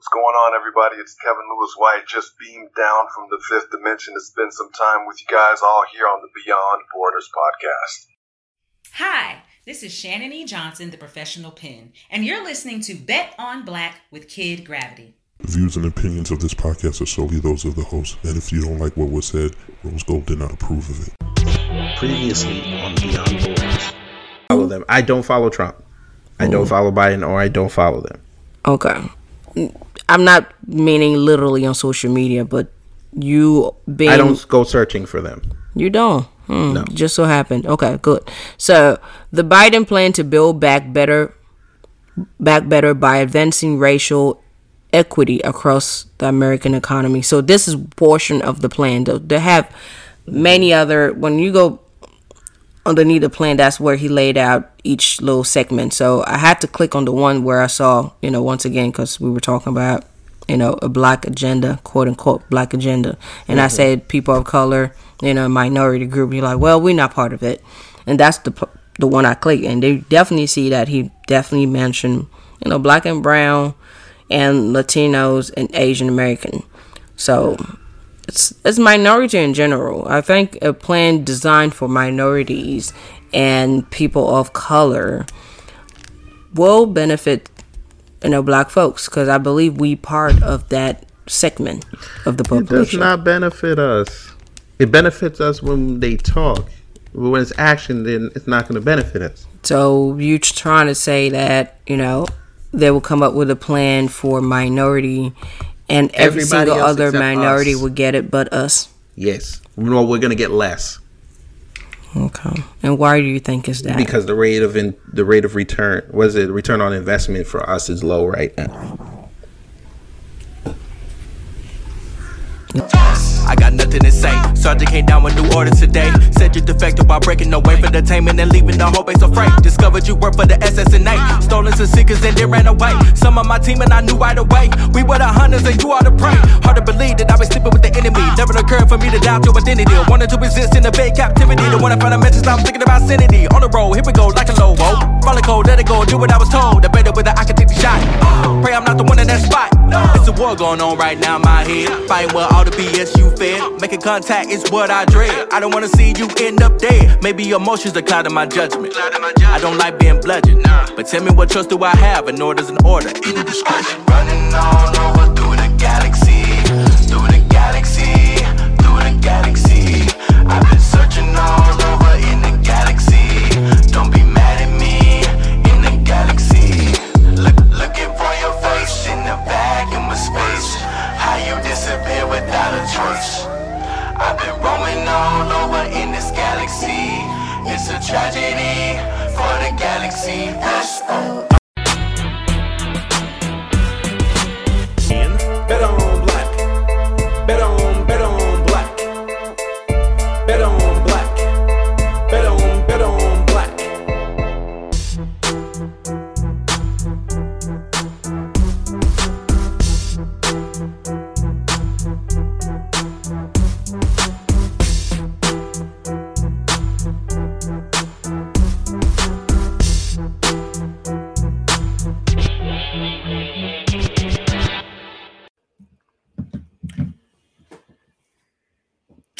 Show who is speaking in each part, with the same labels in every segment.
Speaker 1: What's going on, everybody? It's Kevin Lewis White, just beamed down from the fifth dimension to spend some time with you guys all here on the Beyond Borders podcast.
Speaker 2: Hi, this is Shannon E. Johnson, the professional pen, and you're listening to Bet on Black with Kid Gravity.
Speaker 3: The views and opinions of this podcast are solely those of the host, and if you don't like what was said, Rose Gold did not approve of it.
Speaker 4: Previously on Beyond Borders, follow them. I don't follow Trump. I don't oh. follow Biden, or I don't follow them.
Speaker 5: Okay. I'm not meaning literally on social media, but you being
Speaker 4: I don't go searching for them.
Speaker 5: You don't. Hmm,
Speaker 4: No.
Speaker 5: Just so happened. Okay, good. So the Biden plan to build back better, back better by advancing racial equity across the American economy. So this is portion of the plan. They- They have many other. When you go underneath the plan, that's where he laid out each little segment. So I had to click on the one where I saw, you know, once again because we were talking about, you know, a black agenda, quote unquote, black agenda, and I mm-hmm. said people of color, you know, minority group. You're like, well, we're not part of it, and that's the the one I clicked, and they definitely see that he definitely mentioned, you know, black and brown, and Latinos and Asian American. So it's it's minority in general. I think a plan designed for minorities and people of color will benefit you know black folks because I believe we part of that segment of the population.
Speaker 4: It does not benefit us. It benefits us when they talk. But when it's action, then it's not going to benefit us.
Speaker 5: So you're trying to say that you know they will come up with a plan for minority, and every
Speaker 4: Everybody
Speaker 5: single other minority
Speaker 4: us.
Speaker 5: will get it, but us.
Speaker 4: Yes. No, we're going to get less
Speaker 5: Okay. And why do you think is that?
Speaker 4: because the rate of in, the rate of return was it return on investment for us is low right now.
Speaker 6: I got nothing to say. Sergeant came down with new orders today. Said you defected while breaking away for detainment and leaving the whole base afraid. Discovered you work for the SS&A. Stolen some seekers and then ran away. Some of my team and I knew right away. We were the hunters and you are the prey. Hard to believe that I was sleeping with the enemy. Never occurred for me to doubt your identity. Wanted to exist in the fake captivity. The one I found a message, I'm thinking about sanity. On the road, here we go like a low. Follow code, let it go, do what I was told. The better whether I can take the shot. Pray I'm not the one in that spot. It's a war going on right now in my head. Fighting with all the BS you fed. Making contact is what I dread. I don't wanna see you end up dead. Maybe your emotions are clouding my judgment. I don't like being bludgeoned. But tell me what trust do I have? An order's an order. In the discretion.
Speaker 7: Running all over through the galaxy, through the galaxy, through the galaxy. I've been searching all over a tragedy for the galaxy. S-O.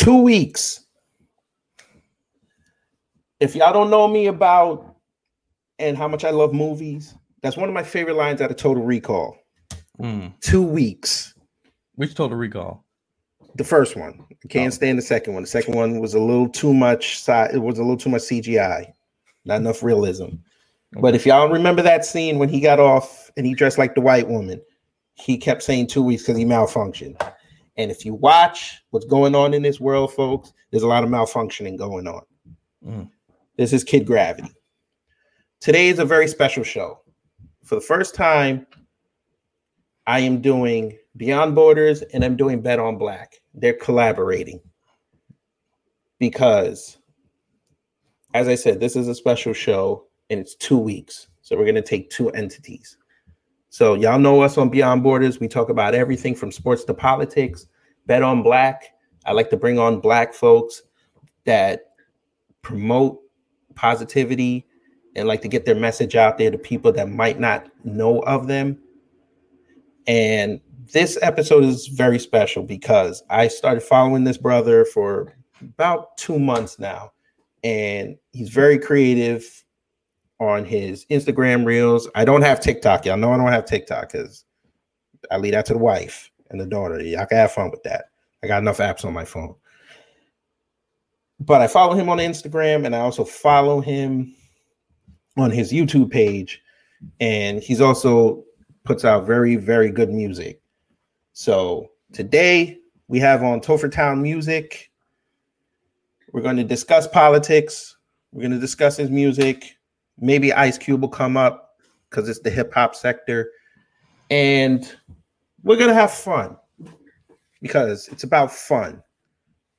Speaker 4: Two weeks. If y'all don't know me about and how much I love movies, that's one of my favorite lines out of Total Recall. Hmm. Two weeks.
Speaker 8: Which Total Recall?
Speaker 4: The first one. I can't oh. stand the second one. The second one was a little too much. It was a little too much CGI. Not enough realism. But if y'all remember that scene when he got off and he dressed like the white woman, he kept saying two weeks because he malfunctioned. And if you watch what's going on in this world, folks, there's a lot of malfunctioning going on.
Speaker 8: Mm.
Speaker 4: This is Kid Gravity. Today is a very special show. For the first time, I am doing Beyond Borders and I'm doing Bet on Black. They're collaborating. because, as I said, this is a special show and it's two weeks. So we're going to take two entities. So y'all know us on Beyond Borders. We talk about everything from sports to politics. Bet on Black. I like to bring on Black folks that promote positivity and like to get their message out there to people that might not know of them. And this episode is very special because I started following this brother for about two months now, and he's very creative on his Instagram reels. I don't have TikTok. Y'all know I don't have TikTok because I leave that to the wife and the daughter. Y'all can have fun with that. I got enough apps on my phone. But I follow him on Instagram and I also follow him on his YouTube page. And he's also puts out very, very good music. So today we have on Topher Town Music. We're going to discuss politics. We're going to discuss his music. Maybe Ice Cube will come up because it's the hip hop sector. And we're going to have fun because it's about fun.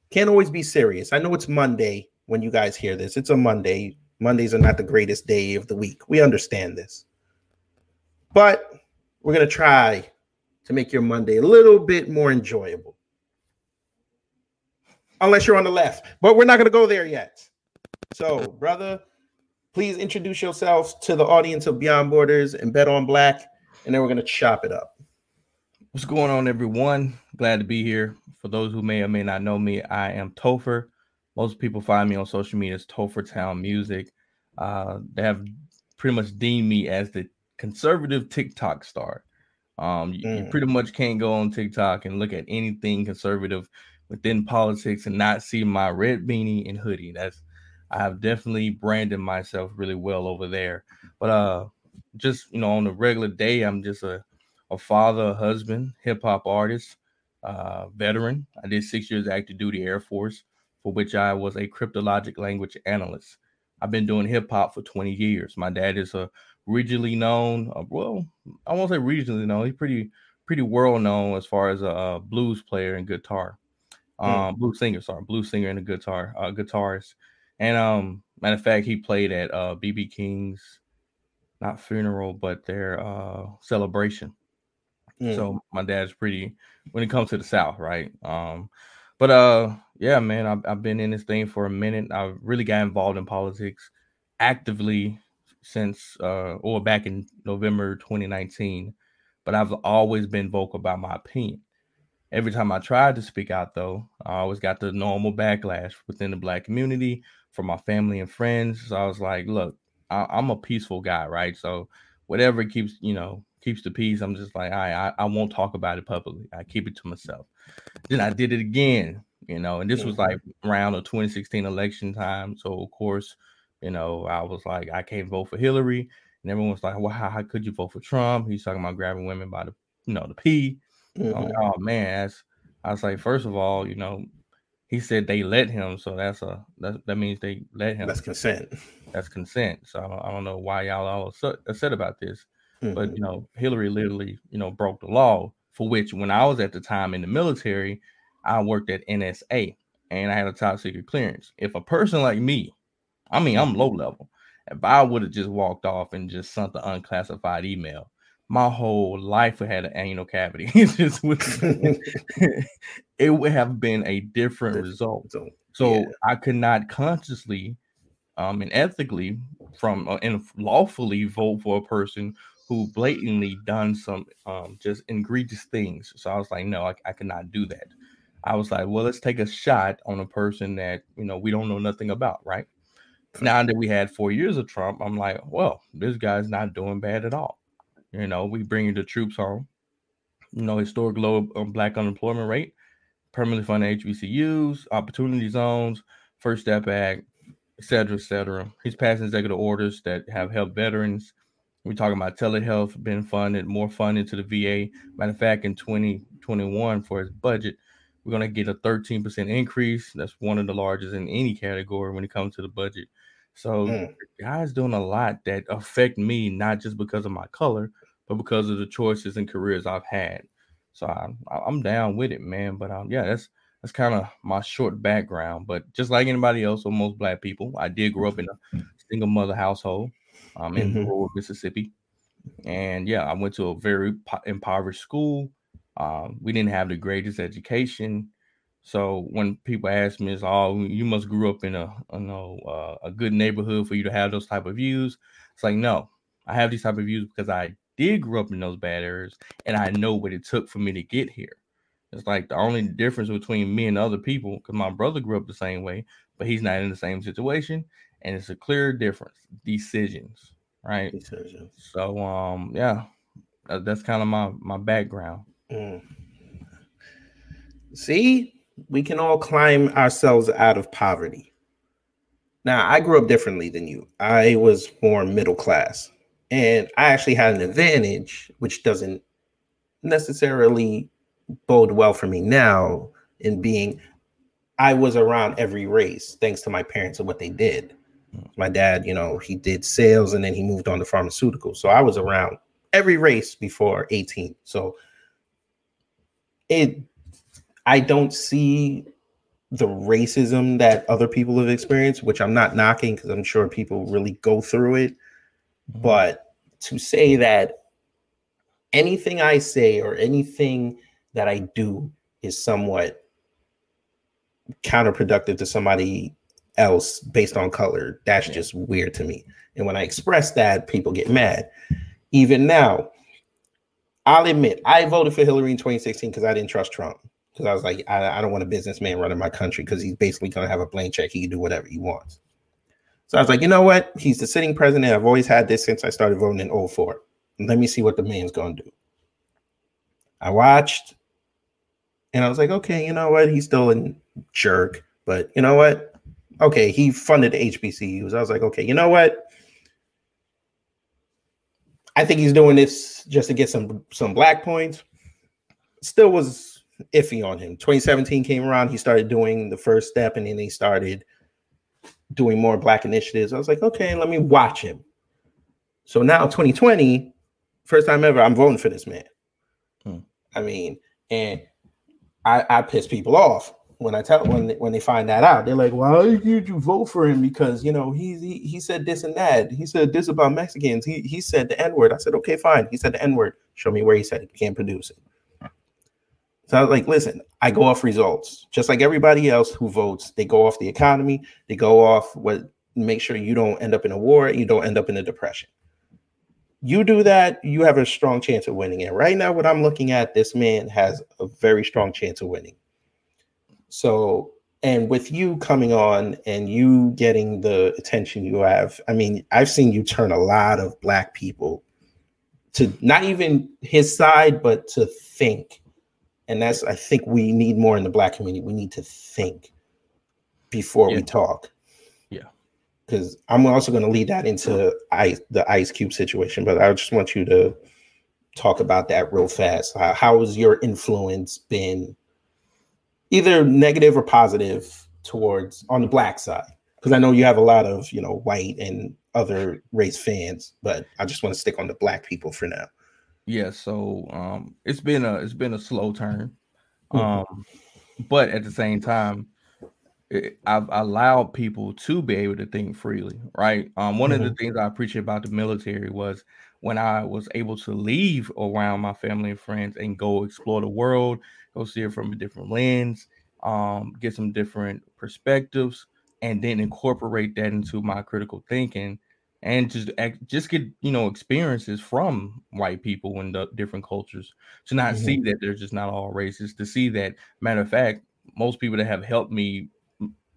Speaker 4: Can't always be serious. I know it's Monday when you guys hear this. It's a Monday. Mondays are not the greatest day of the week. We understand this. But we're going to try to make your Monday a little bit more enjoyable. Unless you're on the left, but we're not going to go there yet. So, brother, please introduce yourselves to the audience of Beyond Borders and Bet on Black, and then we're going to chop it up.
Speaker 6: What's going on, everyone? Glad to be here. For those who may or may not know me, I am Topher. Most people find me on social media as Topher Town Music. Uh, they have pretty much deemed me as the conservative TikTok star. Um, you,
Speaker 4: Mm.
Speaker 6: you pretty much can't go on TikTok and look at anything conservative within politics and not see my red beanie and hoodie. That's I have definitely branded myself really well over there. But uh, just you know, on a regular day, I'm just a a father, a husband, hip hop artist, uh, veteran. I did six years active duty Air Force, for which I was a cryptologic language analyst. I've been doing hip hop for 20 years. My dad is a regionally known, uh, well, I won't say regionally known. He's pretty pretty world known as far as a, uh blues player and guitar, um, blues singer. Sorry, blues singer and a guitar uh, guitarist. And um, matter of fact, he played at uh BB King's, not funeral, but their uh celebration.
Speaker 4: Mm.
Speaker 6: So my dad's pretty when it comes to the South, right? Um, but uh, yeah, man, I've, I've been in this thing for a minute. I really got involved in politics actively since uh, or back in November 2019. But I've always been vocal about my opinion. Every time I tried to speak out, though, I always got the normal backlash within the black community from my family and friends. So I was like, look, I, I'm a peaceful guy, right? So whatever keeps, you know, keeps the peace, I'm just like, I, I, I won't talk about it publicly. I keep it to myself. Then I did it again, you know, and this was like around the 2016 election time. So of course, you know, I was like, I can't vote for Hillary, and everyone was like, well, how, how could you vote for Trump? He's talking about grabbing women by the, you know, the P. I'm
Speaker 4: Mhm.
Speaker 6: like, oh man, that's, I was like, first of all, you know, he said they let him, so that's a that, that means they let him.
Speaker 4: That's consent.
Speaker 6: That's consent. So I don't, I don't know why y'all all upset, about this, but
Speaker 4: Mhm.
Speaker 6: you know, Hillary literally, you know, broke the law for which when I was at the time in the military, I worked at NSA and I had a top secret clearance. If a person like me, I mean, I'm low level. If I would have just walked off and just sent the unclassified email, my whole life would have had an anal cavity. It just would, it would have been a different result.
Speaker 4: So,
Speaker 6: So
Speaker 4: yeah.
Speaker 6: I could not consciously um and ethically from uh, and lawfully vote for a person who blatantly done some um just egregious things. So I was like, no, I, I cannot do that. I was like, well, let's take a shot on a person that you know we don't know nothing about, right? Now that we had four years of Trump, I'm like, well, this guy's not doing bad at all. You know, we bringing the troops home. You know, historic low um, black unemployment rate, permanently funded HBCUs, opportunity zones, First Step Act, et cetera, et cetera. He's passing executive orders that have helped veterans. We're talking about telehealth being funded, more funding to the VA. Matter of fact, in 2021 for his budget, we're going to get a 13% increase. That's one of the largest in any category when it comes to the budget. So
Speaker 4: Mm.
Speaker 6: guy's doing a lot that affect me, not just because of my color, but because of the choices and careers I've had. So I, I- I'm down with it, man. But um, yeah, that's that's kind of my short background. But just like anybody else or most black people, I did grow up in a single mother household um, in
Speaker 4: Mhm.
Speaker 6: rural Mississippi. And yeah, I went to a very po- impoverished school. Um, we didn't have the greatest education. So when people ask me, "Is oh, you must grew up in a you know uh, a good neighborhood for you to have those type of views?" It's like no, I have these type of views because I did grow up in those bad areas, and I know what it took for me to get here. It's like the only difference between me and other people, because my brother grew up the same way, but he's not in the same situation, and it's a clear difference. Decisions, right?
Speaker 4: Decisions.
Speaker 6: So um, yeah, that's kind of my my background.
Speaker 4: Mm. See, we can all climb ourselves out of poverty. Now, I grew up differently than you. I was born middle class, and I actually had an advantage, which doesn't necessarily bode well for me now in being I was around every race thanks to my parents and what they did. My dad, you know, he did sales and then he moved on to pharmaceuticals. So I was around every race before 18. So it I don't see the racism that other people have experienced, which I'm not knocking because I'm sure people really go through it. Mm-hmm. But to say that anything I say or anything that I do is somewhat counterproductive to somebody else based on color, that's just weird to me. And when I express that, people get mad. Even now, I'll admit I voted for Hillary in 2016 because I didn't trust Trump. Because I was like, I, I don't want a businessman running my country because he's basically going to have a blank check. He can do whatever he wants. So I was like, you know what? He's the sitting president. I've always had this since I started voting in 04. Let me see what the man's going to do. I watched and I was like, okay, you know what? He's still a jerk, but you know what? Okay, he funded the HBCUs. I was like, okay, you know what? I think he's doing this just to get some some black points. Still was iffy on him. 2017 came around, he started doing the first step, and then he started doing more black initiatives. I was like, okay, let me watch him. So now 2020, first time ever, I'm voting for this man.
Speaker 6: Hmm.
Speaker 4: I mean, and I, I piss people off when I tell when they, when they find that out. They're like, "Why did you vote for him?" Because you know he he, he said this and that. He said this about Mexicans. He he said the N word. I said, "Okay, fine." He said the N word. Show me where he said it. You can't produce it. So I was like, "Listen, I go off results, just like everybody else who votes. They go off the economy. They go off what make sure you don't end up in a war. You don't end up in a depression." you do that, you have a strong chance of winning. And right now, what I'm looking at, this man has a very strong chance of winning. So, and with you coming on and you getting the attention you have, I mean, I've seen you turn a lot of black people to not even his side, but to think. And that's, I think we need more in the black community. We need to think before
Speaker 6: Yeah.
Speaker 4: we talk
Speaker 6: Yeah.
Speaker 4: because I'm also going to lead that into ice, the Ice Cube situation. But I just want you to talk about that real fast. How, how has your influence been, either negative or positive, towards on the black side? Because I know you have a lot of you know white and other race fans, but I just want to stick on the black people for now.
Speaker 6: Yeah, so um it's been a it's been a slow turn.
Speaker 4: Mhm.
Speaker 6: Um but at the same time it, I've allowed people to be able to think freely, right? Um one of the things I appreciate about the military was when I was able to leave around my family and friends and go explore the world, go see it from a different lens, um get some different perspectives and then incorporate that into my critical thinking and just just get you know experiences from white people in the different cultures to not see that they're just not all racist to see that matter of fact most people that have helped me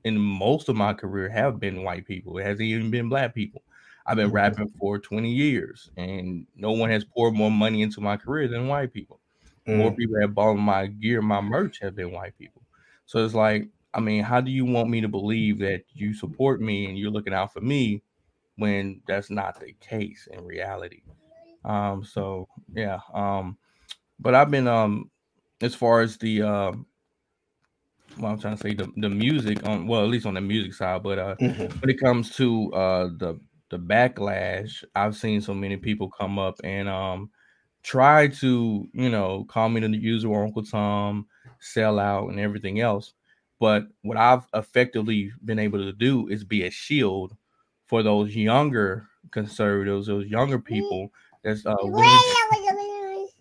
Speaker 6: in most of my career have been white people. It hasn't even been black people. I've been
Speaker 4: Mhm.
Speaker 6: rapping for 20 years and no one has poured more money into my career than white people. More
Speaker 4: Mm.
Speaker 6: people have bought my gear my merch have been white people. So it's like i mean how do you want me to believe that you support me and you're looking out for me when that's not the case in reality. Um, so yeah. Um, but I've been um as far as the uh well I'm trying to say the, the music on well at least on the music side, but uh
Speaker 4: Mhm.
Speaker 6: when it comes to uh the the backlash, I've seen so many people come up and um try to, you know, call me the user or Uncle Tom, sell out and everything else. But what I've effectively been able to do is be a shield for those younger conservatives, those younger people that's uh, willing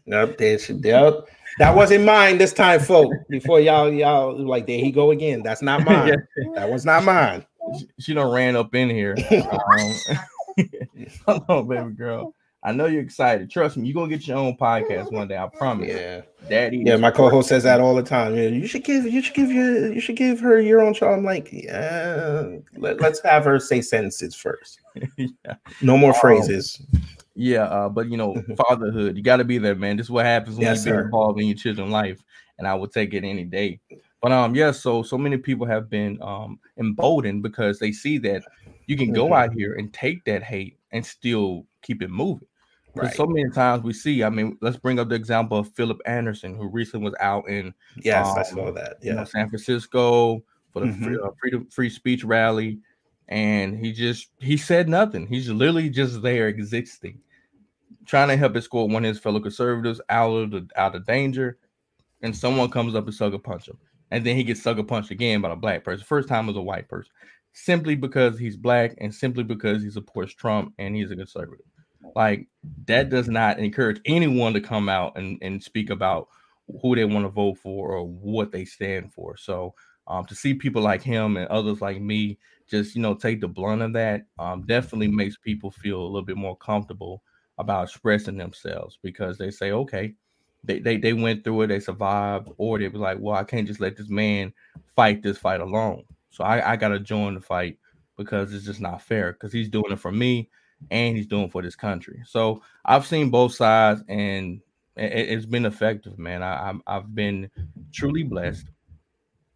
Speaker 4: Yep, there she, yep. That wasn't mine this time, folks. Before y'all, y'all like there he go again. That's not mine. That was not mine.
Speaker 6: she, she done ran up in here. Um, hold on, baby girl. I know you're excited. Trust me, you're gonna get your own podcast one day. I promise.
Speaker 4: Yeah,
Speaker 6: Daddy.
Speaker 4: yeah. My co-host says that all the time. Yeah, you should give, you should give your, you should give her your own show. I'm like, yeah. Let, us have her say sentences first.
Speaker 6: yeah.
Speaker 4: No more
Speaker 6: Oh.
Speaker 4: phrases.
Speaker 6: Yeah, uh, but you know, fatherhood, you got to be there, man. This is what happens when
Speaker 4: Yes,
Speaker 6: you get involved in your children's life, and I would take it any day. But um, yeah, so so many people have been um emboldened because they see that you can go
Speaker 4: Mhm.
Speaker 6: out here and take that hate and still keep it moving.
Speaker 4: Right.
Speaker 6: So many times we see. I mean, let's bring up the example of Philip Anderson, who recently was out in
Speaker 4: Yes, I
Speaker 6: um,
Speaker 4: saw that.
Speaker 6: you know,
Speaker 4: Yeah.
Speaker 6: San Francisco for the free,
Speaker 4: Mhm.
Speaker 6: uh, freedom free speech rally, and he just he said nothing. He's literally just there existing, trying to help his escort one of his fellow conservatives out of the out of danger, and someone comes up and sucker punch him, and then he gets sucker punched again by a black person. First time as a white person, simply because he's black and simply because he supports Trump and he's a conservative. Like that does not encourage anyone to come out and, and speak about who they want to vote for or what they stand for. So um, to see people like him and others like me just you know take the blunt of that um, definitely makes people feel a little bit more comfortable about expressing themselves because they say okay they, they they went through it they survived or they were like well i can't just let this man fight this fight alone so i, I gotta join the fight because it's just not fair because he's doing it for me and he's doing for this country. So i've seen both sides and it, it's been effective man. I, i've been truly blessed.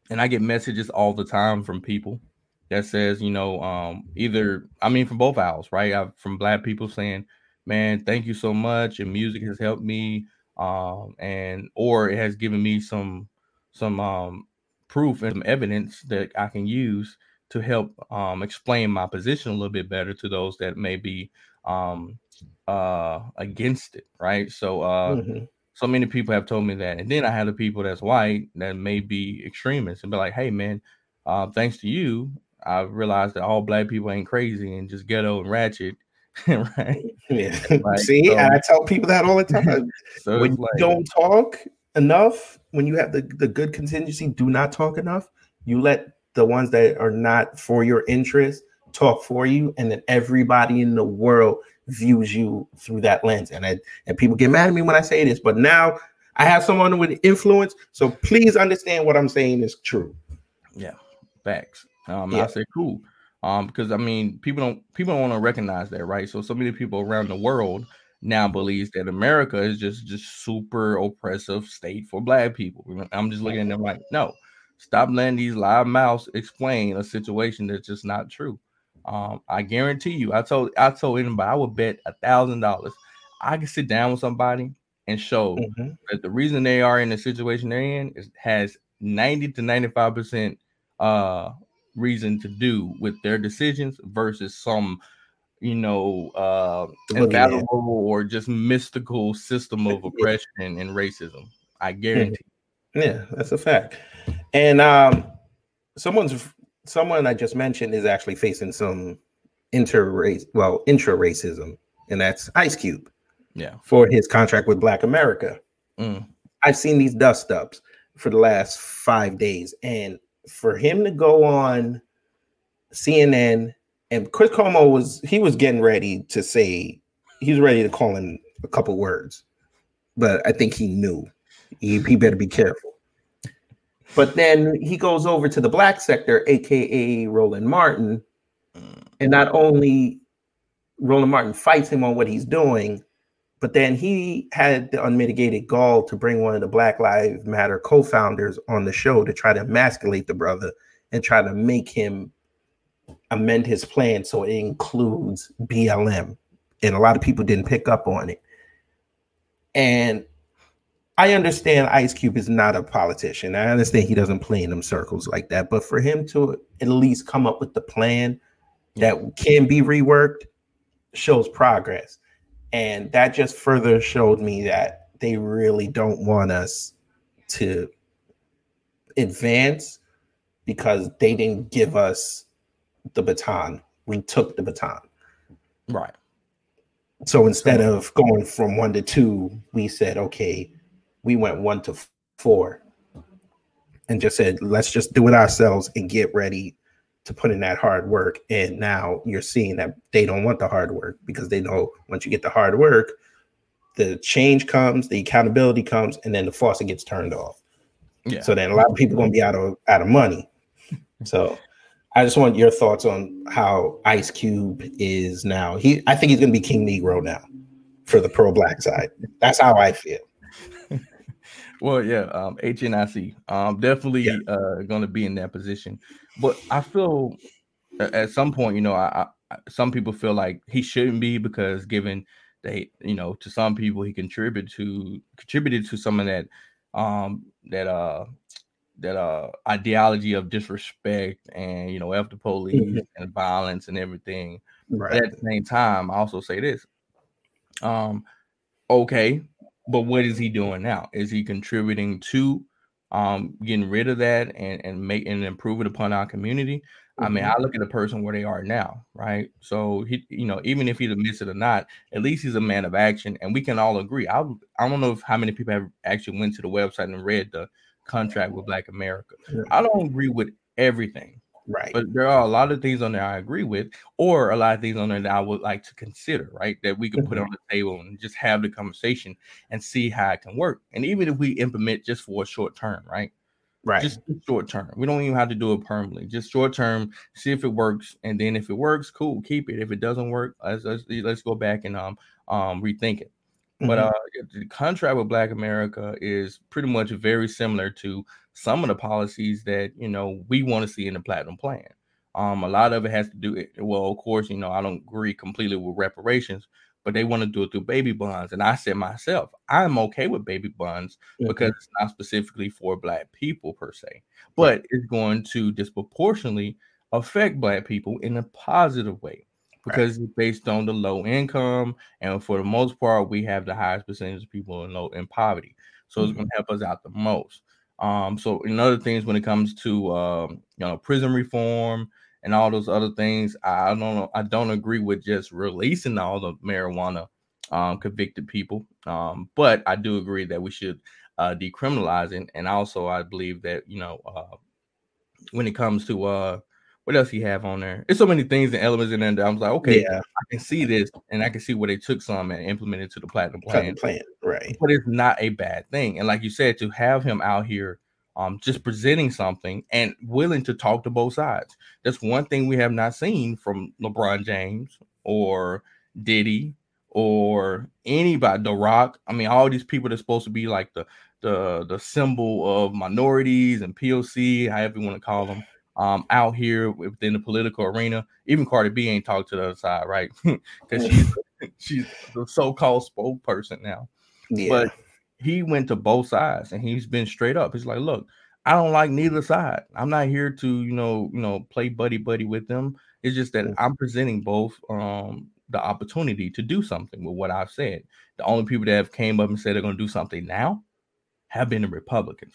Speaker 6: And I get messages all the time from people that says, you know, um, either I mean from both aisles, right? I've, from black people saying, "Man, thank you so much," and music has helped me, um, and or it has given me some some um, proof and some evidence that I can use to help um, explain my position a little bit better to those that may be um, uh, against it, right? So uh,
Speaker 4: Mhm.
Speaker 6: so many people have told me that. And then I have the people that's white that may be extremists and be like, hey, man, uh, thanks to you, I realized that all black people ain't crazy and just ghetto and ratchet. right.
Speaker 4: Yeah.
Speaker 6: Like,
Speaker 4: See,
Speaker 6: so-
Speaker 4: I tell people that all the time.
Speaker 6: So
Speaker 4: when you
Speaker 6: like,
Speaker 4: don't talk enough, when you have the, the good contingency, do not talk enough. You let the ones that are not for your interest talk for you, and then everybody in the world views you through that lens. And I, and people get mad at me when I say this, but now I have someone with influence, so please understand what I'm saying is true.
Speaker 6: Yeah, facts. Um,
Speaker 4: Yeah.
Speaker 6: I say cool. Um, because I mean, people don't people don't want to recognize that, right? So so many people around the world now believes that America is just just super oppressive state for black people. I'm just looking at them like, no, stop letting these loud mouths explain a situation that's just not true. Um, I guarantee you, I told I told anybody I would bet a thousand dollars I can sit down with somebody and show
Speaker 4: Mhm.
Speaker 6: that the reason they are in the situation they're in is has 90 to 95 percent uh reason to do with their decisions versus some you know uh infallible or just mystical system of oppression and racism i guarantee
Speaker 4: Yeah, that's a fact. And um, someone's someone I just mentioned is actually facing some inter-race, well, intra-racism, and that's Ice Cube
Speaker 6: yeah
Speaker 4: for his contract with Black America.
Speaker 6: Mm.
Speaker 4: I've seen these dust ups for the last five days, and for him to go on CNN and Chris Cuomo was he was getting ready to say he was ready to call in a couple words, but I think he knew he, he better be careful. But then he goes over to the black sector, aka Roland Martin, mm. and not only Roland Martin fights him on what he's doing, but then he had the unmitigated gall to bring one of the Black Lives Matter co-founders on the show to try to emasculate the brother and try to make him amend his plan so it includes BLM. And a lot of people didn't pick up on it. And I understand Ice Cube is not a politician. I understand he doesn't play in them circles like that. But for him to at least come up with the plan that can be reworked shows progress. And that just further showed me that they really don't want us to
Speaker 9: advance because they didn't give us the baton. We took the baton.
Speaker 6: Right.
Speaker 9: So instead of going from one to two, we said, okay, we went one to four and just said, let's just do it ourselves and get ready to put in that hard work. And now you're seeing that they don't want the hard work because they know once you get the hard work, the change comes, the accountability comes, and then the faucet gets turned off.
Speaker 6: Yeah.
Speaker 9: So then a lot of people gonna be out of out of money. So I just want your thoughts on how Ice Cube is now. He I think he's gonna be King Negro now for the pro black side. That's how I feel.
Speaker 6: Well, yeah, um, HNIC, um, definitely
Speaker 9: Yeah.
Speaker 6: uh, going to be in that position. But I feel at some point, you know, I, I some people feel like he shouldn't be because given they, you know, to some people he contributed to contributed to some of that, um, that uh, that uh ideology of disrespect and you know, after police
Speaker 9: Mhm.
Speaker 6: and violence and everything. But
Speaker 9: Right.
Speaker 6: at the same time, I also say this. Um, okay, but what is he doing now? Is he contributing to um getting rid of that and and making and improving upon our community? I mean, I look at a person where they are now, right? So he, you know, even if he admits it or not, at least he's a man of action, and we can all agree. I I don't know if how many people have actually went to the website and read the contract with Black America. I don't agree with everything,
Speaker 9: Right.
Speaker 6: but there are a lot of things on there I agree with, or a lot of things on there that I would like to consider, right? That we could put on the table and just have the conversation and see how it can work. And even if we implement just for a short term, right?
Speaker 9: right.
Speaker 6: Just short term. We don't even have to do it permanently. Just short term, see if it works, and then if it works, cool, keep it. If it doesn't work, let's let's, let's go back and um um rethink it. But
Speaker 9: Mhm.
Speaker 6: uh, the contract with Black America is pretty much very similar to some of the policies that you know we want to see in the Platinum Plan. Um, a lot of it has to do it. Well, of course, you know I don't agree completely with reparations, but they want to do it through baby bonds. And I said myself, I'm okay with baby bonds
Speaker 9: Mhm.
Speaker 6: because it's not specifically for Black people per se, but it's going to disproportionately affect Black people in a positive way because it's based on the low income and for the most part we have the highest percentage of people in low in poverty. So it's going to help us out the most. Um so in other things when it comes to um you know prison reform and all those other things i don't know i don't agree with just releasing all the marijuana um convicted people. Um but i do agree that we should uh decriminalize it. And also i believe that you know uh when it comes to uh what else he have on there? There's so many things and elements in there I was like, okay,
Speaker 9: yeah.
Speaker 6: I can see this, and I can see where they took some and implemented to the platinum
Speaker 9: Plan.
Speaker 6: plan.
Speaker 9: plan. Right.
Speaker 6: But it's not a bad thing. And like you said, to have him out here um just presenting something and willing to talk to both sides. That's one thing we have not seen from LeBron James or Diddy or anybody, The Rock. I mean, all these people that's supposed to be like the the the symbol of minorities and POC, however you want to call them um, out here within the political arena. Even Cardi B ain't talked to the other side, right? Because she's she's the so-called spokesperson now.
Speaker 9: Yeah.
Speaker 6: But he went to both sides and he's been straight up. He's like, look, I don't like neither side. I'm not here to, you know, you know, play buddy buddy with them. It's just that I'm presenting both um the opportunity to do something with what I've said. The only people that have came up and said they're gonna do something now have been the Republicans.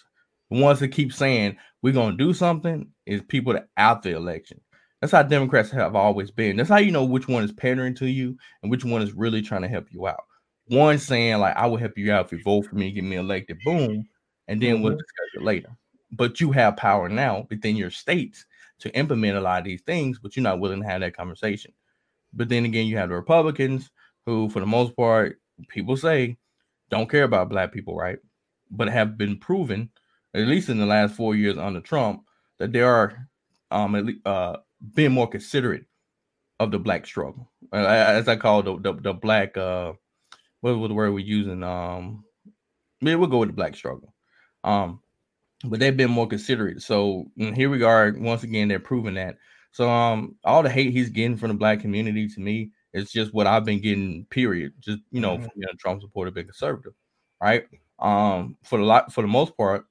Speaker 6: The ones that keep saying we're gonna do something is people that out the election. That's how Democrats have always been. That's how you know which one is pandering to you and which one is really trying to help you out. One saying like I will help you out if you vote for me, get me elected, boom, and then we'll
Speaker 9: Mhm.
Speaker 6: discuss it later. But you have power now within your states to implement a lot of these things, but you're not willing to have that conversation. But then again, you have the Republicans who, for the most part, people say don't care about black people, right? But have been proven, at least in the last four years under Trump, that they are um at le- uh being more considerate of the black struggle, as I call the the, the black uh what was the word we're using? Um maybe we'll go with the black struggle. Um but they've been more considerate. So mm, here we are once again they're proving that. So um all the hate he's getting from the black community to me is just what I've been getting period. Just you know
Speaker 9: Mhm.
Speaker 6: from being a Trump supporter being conservative right? Um for the lot for the most part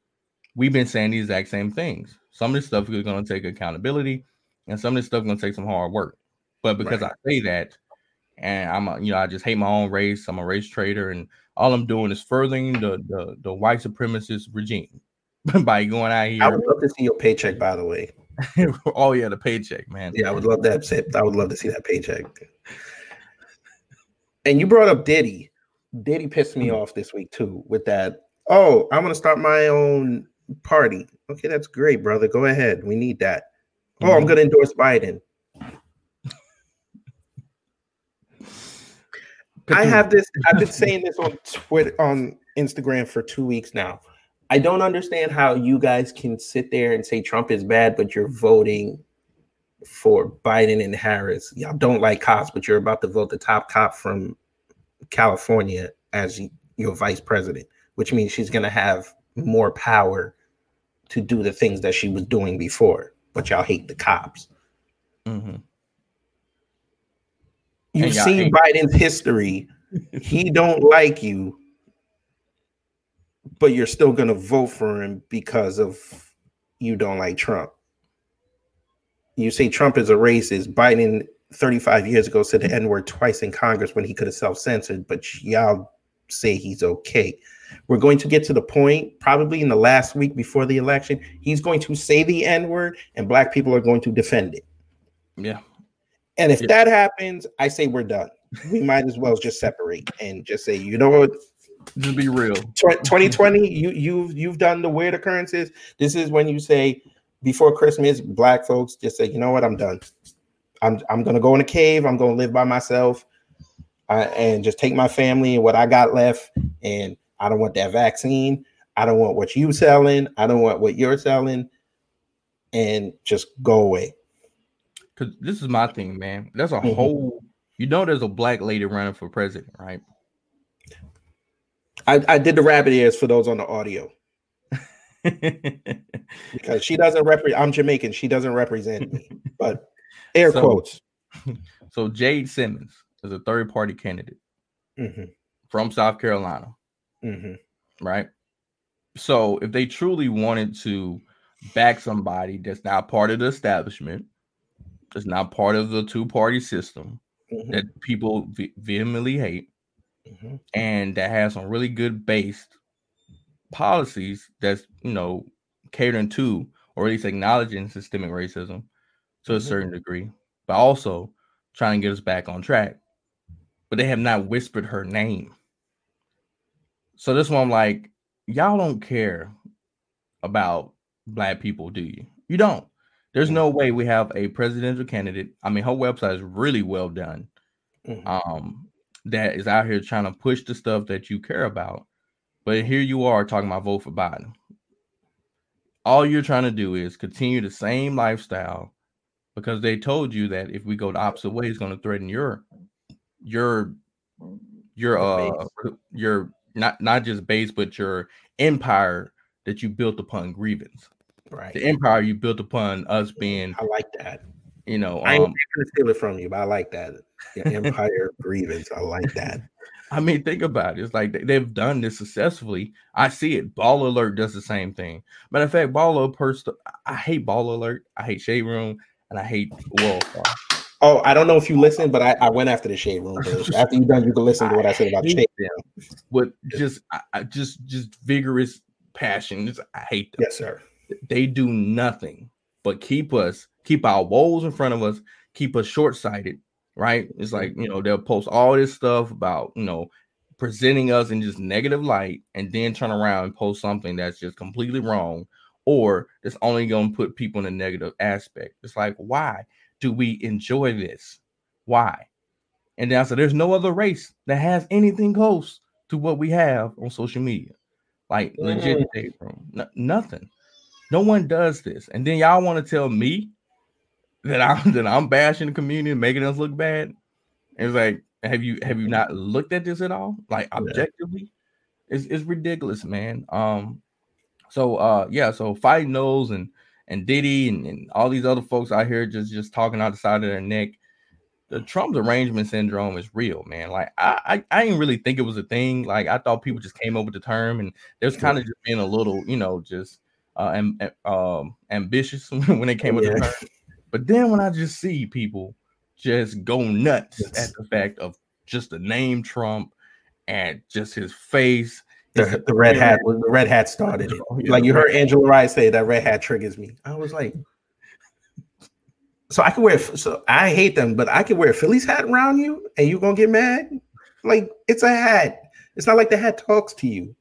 Speaker 6: we've been saying the exact same things some of this stuff is going to take accountability and some of this stuff is going to take some hard work but because
Speaker 9: Right.
Speaker 6: I say that and I'm a, you know I just hate my own race. I'm a race trader, and all I'm doing is furthering the the, the white supremacist regime. by going out here.
Speaker 4: I would love to see your paycheck, by the way.
Speaker 6: oh yeah, the paycheck, man.
Speaker 4: Yeah, I would love that. I would love to see that paycheck. And you brought up Diddy. Diddy pissed me hmm. off this week too with that. Oh, I'm gonna start my own party. Okay, that's great, brother. Go ahead. We need that. Oh, I'm
Speaker 6: Mhm.
Speaker 4: gonna endorse Biden. I have this. I've been saying this on Twitter, on Instagram for two weeks now. I don't understand how you guys can sit there and say Trump is bad, but you're voting for Biden and Harris. Y'all don't like cops, but you're about to vote the top cop from California as your vice president, which means she's going to have more power to do the things that she was doing before. But y'all hate the cops.
Speaker 6: Mhm.
Speaker 4: You've seen Biden's history. he don't like you, but you're still gonna vote for him because of you don't like Trump. You say Trump is a racist. Biden 35 years ago said the N-word twice in Congress when he could have self-censored, but y'all say he's okay. We're going to get to the point, probably in the last week before the election, he's going to say the N-word and black people are going to defend it.
Speaker 6: Yeah.
Speaker 4: And if
Speaker 6: Yeah.
Speaker 4: that happens, I say we're done. We might as well just separate and just say, you know what,
Speaker 6: Just be real.
Speaker 4: 2020, you you've you've done the weird occurrences. This is when you say before Christmas, black folks just say, you know what, I'm done. I'm I'm gonna go in a cave. I'm gonna live by myself, uh, and just take my family and what I got left. And I don't want that vaccine. I don't want what you selling. I don't want what you're selling. And just go away.
Speaker 6: Cause this is my thing, man. There's a
Speaker 4: Mhm.
Speaker 6: whole you know there's a black lady running for president, right?
Speaker 4: I, I did the rabbit ears for those on the audio because she doesn't represent. I'm Jamaican. She doesn't represent me. But air
Speaker 6: So-
Speaker 4: quotes.
Speaker 6: so Jade Simmons is a third party candidate
Speaker 4: hmm
Speaker 6: from South Carolina,
Speaker 4: hmm
Speaker 6: right? So if they truly wanted to back somebody that's not part of the establishment, that's not part of the two party system
Speaker 4: hmm
Speaker 6: that people ve- vehemently hate,
Speaker 4: hmm
Speaker 6: and that has some really good based policies that's you know catering to or at least acknowledging systemic racism to a
Speaker 4: Mhm.
Speaker 6: certain degree, but also trying to get us back on track. But they have not whispered her name. So this one, I'm like, y'all don't care about black people, do you? You don't. There's no way we have a presidential candidate. I mean, her website is really well done
Speaker 4: Mhm.
Speaker 6: um that is out here trying to push the stuff that you care about. But here you are talking about vote for Biden. All you're trying to do is continue the same lifestyle because they told you that if we go the opposite way, it's going to threaten your your your
Speaker 4: Your
Speaker 6: uh your not not just base but your empire that you built upon grievance.
Speaker 4: Right.
Speaker 6: The empire you built upon us being,
Speaker 4: I like that.
Speaker 6: you know,
Speaker 4: I ain't
Speaker 6: um,
Speaker 4: gonna steal it from you, but I like that. Your empire grievance. I like that.
Speaker 6: I mean, think about it. It's like they- they've done this successfully. I see it. Baller Alert does the same thing. Matter of fact, Baller Alert. Pers- I hate Baller Alert. I hate Shade Room, and I hate Wallflower.
Speaker 4: Oh, I don't know if you listened, but I, I went after the shade room. After you done, you can listen to what I said about the shade room.
Speaker 6: with just, I, just, just vigorous passion. Just, I hate them.
Speaker 4: Yes, sir.
Speaker 6: They do nothing but keep us, keep our woes in front of us, keep us short sighted. Right? It's like you know they'll post all this stuff about you know presenting us in just negative light and then turn around and post something that's just completely wrong or it's only going to put people in a negative aspect. It's like, why do we enjoy this? Why? And then I said, there's no other race that has anything close to what we have on social media. Like legit room. No- nothing. No one does this. And then y'all want to tell me that I'm that I'm bashing the community and making us look bad. It's like, have you have you not looked at this at all? Like objectively? It's it's ridiculous, man. Um so uh yeah, so fighting those and and Diddy and, and all these other folks out here just just talking out the side of their neck. The Trump derangement syndrome is real, man. Like I, I I didn't really think it was a thing. Like I thought people just came up with the term and there's kind of just being a little, you know, just uh am, um ambitious when they came with
Speaker 4: Yeah.
Speaker 6: the term. But then when I just see people just go nuts at the fact of just the name Trump and just his face
Speaker 4: The, the red hat the red hat started it.
Speaker 6: Oh,
Speaker 4: like you heard Angela Rye say that red hat triggers me. I was like, so I can wear so I hate them, but I can wear a Phillies hat around you and you're gonna get mad? Like it's a hat. It's not like the hat talks to you.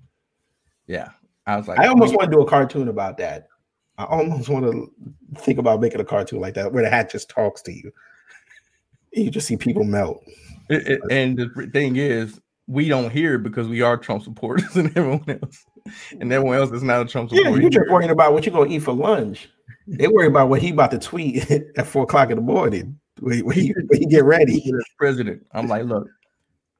Speaker 6: Yeah. I was like,
Speaker 4: I almost want to do a cartoon about that. I almost want to think about making a cartoon like that where the hat just talks to you. You just see people melt.
Speaker 6: It- it- and the thing is, we don't hear because we are Trump supporters and everyone else, and everyone else is not a Trump supporter.
Speaker 4: Yeah, you're just worrying about what you're gonna eat for lunch. They worry about what he about to tweet at four o'clock in the morning when, when, he, when he get ready.
Speaker 6: president. I'm like, look,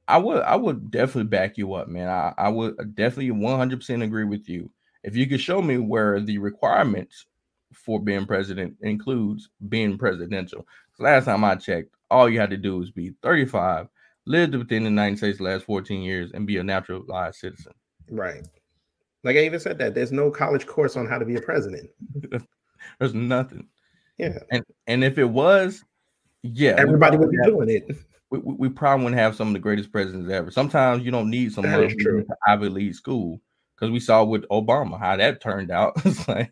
Speaker 6: I would I would definitely back you up, man. I, I would definitely 100 percent agree with you. If you could show me where the requirements for being president includes being presidential. Last time I checked, all you had to do was be 35, lived within the United States the last 14 years, and be a naturalized citizen.
Speaker 4: Right. Like I even said that there's no college course on how to be a president.
Speaker 6: There's nothing.
Speaker 4: Yeah.
Speaker 6: And and if it was, yeah,
Speaker 4: Everybody would be
Speaker 6: have-
Speaker 4: doing it.
Speaker 6: we, we probably wouldn't have some of the greatest presidents ever. Sometimes you don't need someone
Speaker 4: That is
Speaker 6: who's
Speaker 4: true.
Speaker 6: in Ivy League school because we saw with Obama how that turned out. it's like,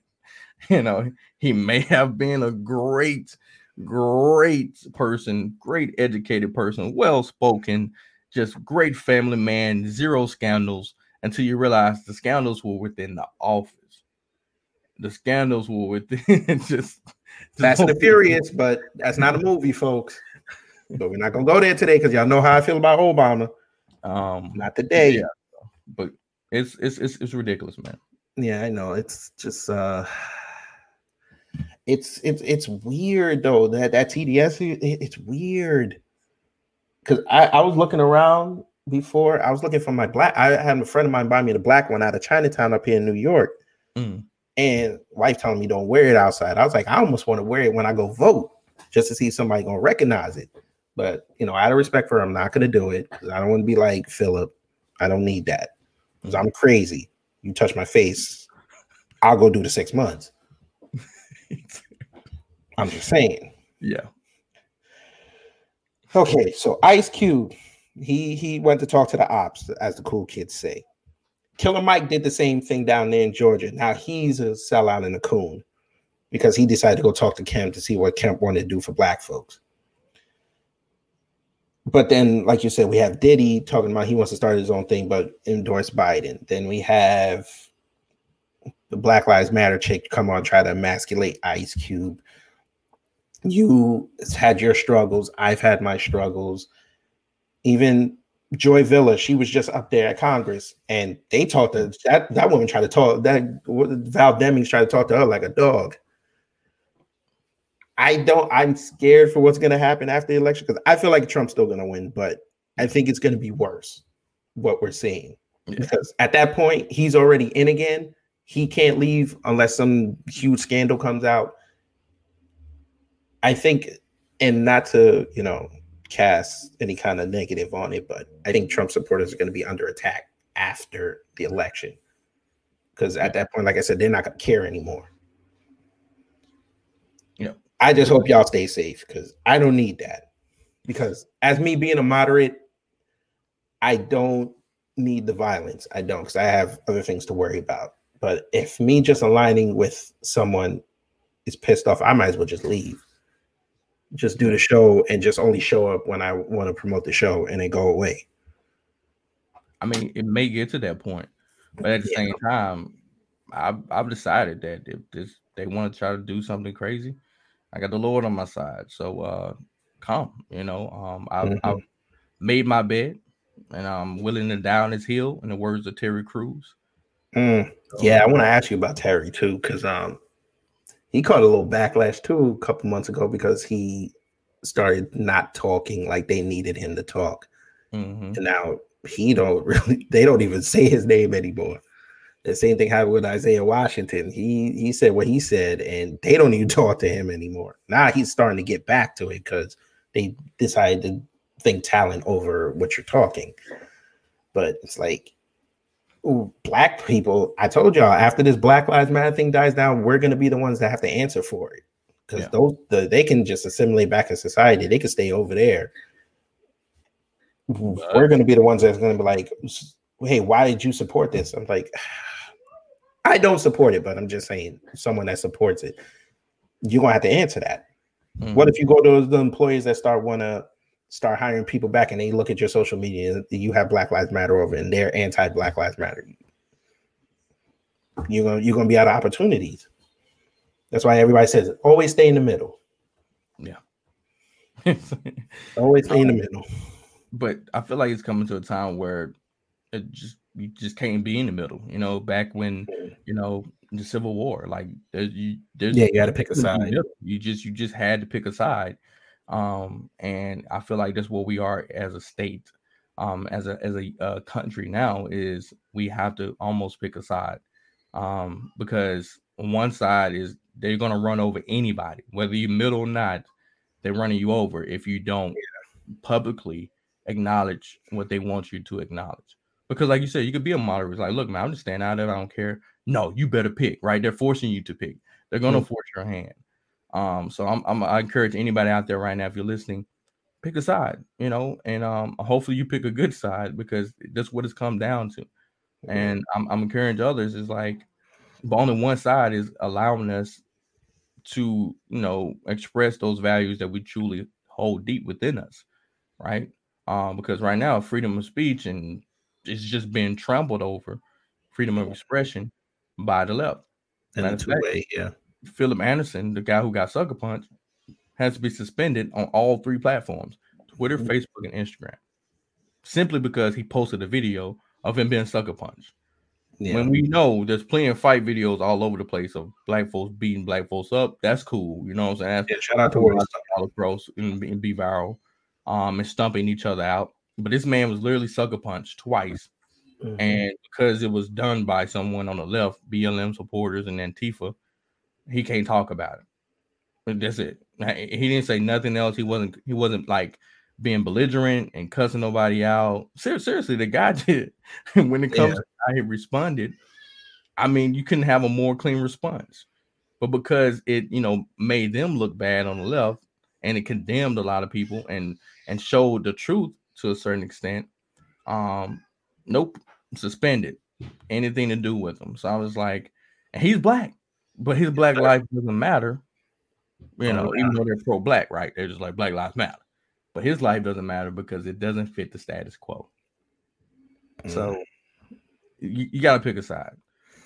Speaker 6: you know, he may have been a great, great person, great educated person, well spoken, just great family man, zero scandals until you realize the scandals were within the office. The scandals were within just
Speaker 4: Fast and the Furious, but that's not a movie, folks. But we're not gonna go there today because y'all know how I feel about Obama.
Speaker 6: Um,
Speaker 4: Not today.
Speaker 6: yeah, but it's it's it's, it's ridiculous, man.
Speaker 4: Yeah, I know. It's just uh it's it's it's weird though that that TDS it- it's weird. Because I, I was looking around before I was looking for my black I had a friend of mine buy me the black one out of Chinatown up here in New York.
Speaker 6: Mm.
Speaker 4: and wife telling me don't wear it outside. I was like I almost want to wear it when I go vote just to see if somebody gonna recognize it. But you know out of respect for her I'm not gonna do it because I don't want to be like Philip I don't need that. Because I'm crazy. You touch my face I'll go do the six months I'm just saying
Speaker 6: Yeah.
Speaker 4: Okay, so Ice Cube, he he went to talk to the ops, as the cool kids say. Killer Mike did the same thing down there in Georgia. Now he's a sellout and a coon because he decided to go talk to Kemp to see what Kemp wanted to do for black folks. But then, like you said, we have Diddy talking about he wants to start his own thing, but endorse Biden. Then we have the Black Lives Matter chick come on try to emasculate Ice Cube. You had your struggles. I've had my struggles. Even joy villa she was just up there at congress and they talked to that that woman tried to talk that val demings tried to talk to her like a dog. I don't i'm scared for what's going to happen after the election because i feel like trump's still going to win but i think it's going to be worse what we're seeing. Because at that point he's already in again he can't leave unless some huge scandal comes out I think, and not to you know cast any kind of negative on it, but I think Trump supporters are going to be under attack after the election because at that point, like I said, they're not going to care anymore.
Speaker 6: Yeah.
Speaker 4: I just hope y'all stay safe because I don't need that. Because as me being a moderate, I don't need the violence. I don't because I have other things to worry about. But if me just aligning with someone is pissed off, I might as well just leave just do the show and just only show up when I want to promote the show and then go away.
Speaker 6: I mean, it may get to that point, but at the same time, I've I've decided that if this they want to try to do something crazy, I got the Lord on my side. So uh come, you know. Um I've,
Speaker 4: Mhm.
Speaker 6: I've made my bed and I'm willing to die on his hill, in the words of Terry Crews.
Speaker 4: Mm, Yeah, I want to ask you about Terry too, because um he caught a little backlash too a couple months ago because he started not talking like they needed him to talk.
Speaker 6: Mhm.
Speaker 4: And now he don't really they don't even say his name anymore. The same thing happened with Isaiah Washington. He he said what he said, and they don't even talk to him anymore. Now he's starting to get back to it because they decided to think talent over what you're talking. But it's like ooh, black people. I told y'all after this Black Lives Matter thing dies down, we're gonna be the ones that have to answer for it because
Speaker 6: Yeah.
Speaker 4: those the, they can just assimilate back in society. They can stay over there. We're gonna be the ones that's gonna be like, hey, why did you support this? I'm like, I don't support it, but I'm just saying, someone that supports it, you're gonna have to answer that.
Speaker 6: Mm.
Speaker 4: What if you go to the employees that start want to start hiring people back and they look at your social media and you have Black Lives Matter over and they're anti Black Lives Matter? You're gonna you're gonna be out of opportunities. That's why everybody says always stay in the middle.
Speaker 6: Yeah.
Speaker 4: Always stay in the middle.
Speaker 6: but I feel like it's coming to a time where it just you just can't be in the middle. You know, back when mm. you know the Civil War, like there's you, there's
Speaker 4: Yeah, you gotta pick a side.
Speaker 6: You just you just had to pick a side, um, and I feel like that's what we are as a state, um, as a as a uh, country now is we have to almost pick a side, um, because one side is they're gonna run over anybody, whether you're middle or not, they're running you over if you don't publicly acknowledge what they want you to acknowledge. Because, like you said, you could be a moderate. It's like, look, man, I'm just standing out there. I don't care. No, you better pick, right? They're forcing you to pick. They're gonna
Speaker 4: Mhm.
Speaker 6: force your hand. Um, so I'm, I'm I encourage anybody out there right now, if you're listening, pick a side, you know, and um hopefully you pick a good side because that's what it's come down to. And I'm I'm encouraging others is like but only one side is allowing us to, you know, express those values that we truly hold deep within us, right? Um, because right now, freedom of speech and it's just being trampled over freedom of expression by the left.
Speaker 4: And the two way, yeah.
Speaker 6: Philip Anderson, the guy who got sucker punched, has to be suspended on all three platforms Twitter,
Speaker 4: Mhm.
Speaker 6: Facebook, and Instagram simply because he posted a video of him being sucker punched.
Speaker 4: Yeah.
Speaker 6: When we know there's plenty of fight videos all over the place of black folks beating black folks up, that's cool. You know what I'm saying? That's,
Speaker 4: Yeah, shout out to
Speaker 6: all across and, be- and be viral, um, and stumping each other out. But this man was literally sucker punched twice,
Speaker 4: Mhm.
Speaker 6: and because it was done by someone on the left, BLM supporters and Antifa, he can't talk about it. That's it. He didn't say nothing else. He wasn't. He wasn't like being belligerent and cussing nobody out. Ser- seriously, the guy did. when it comes
Speaker 4: Yeah.
Speaker 6: to how he responded, I mean, you couldn't have a more clean response. But because it, you know, made them look bad on the left, and it condemned a lot of people, and and showed the truth to a certain extent. Um, nope, suspended. Anything to do with him. So I was like, and he's black, but his black life doesn't matter. You
Speaker 4: Oh,
Speaker 6: know, even though they're pro-black, right? They're just like Black Lives Matter, but his life doesn't matter because it doesn't fit the status quo. So mm. you, you got to pick a side,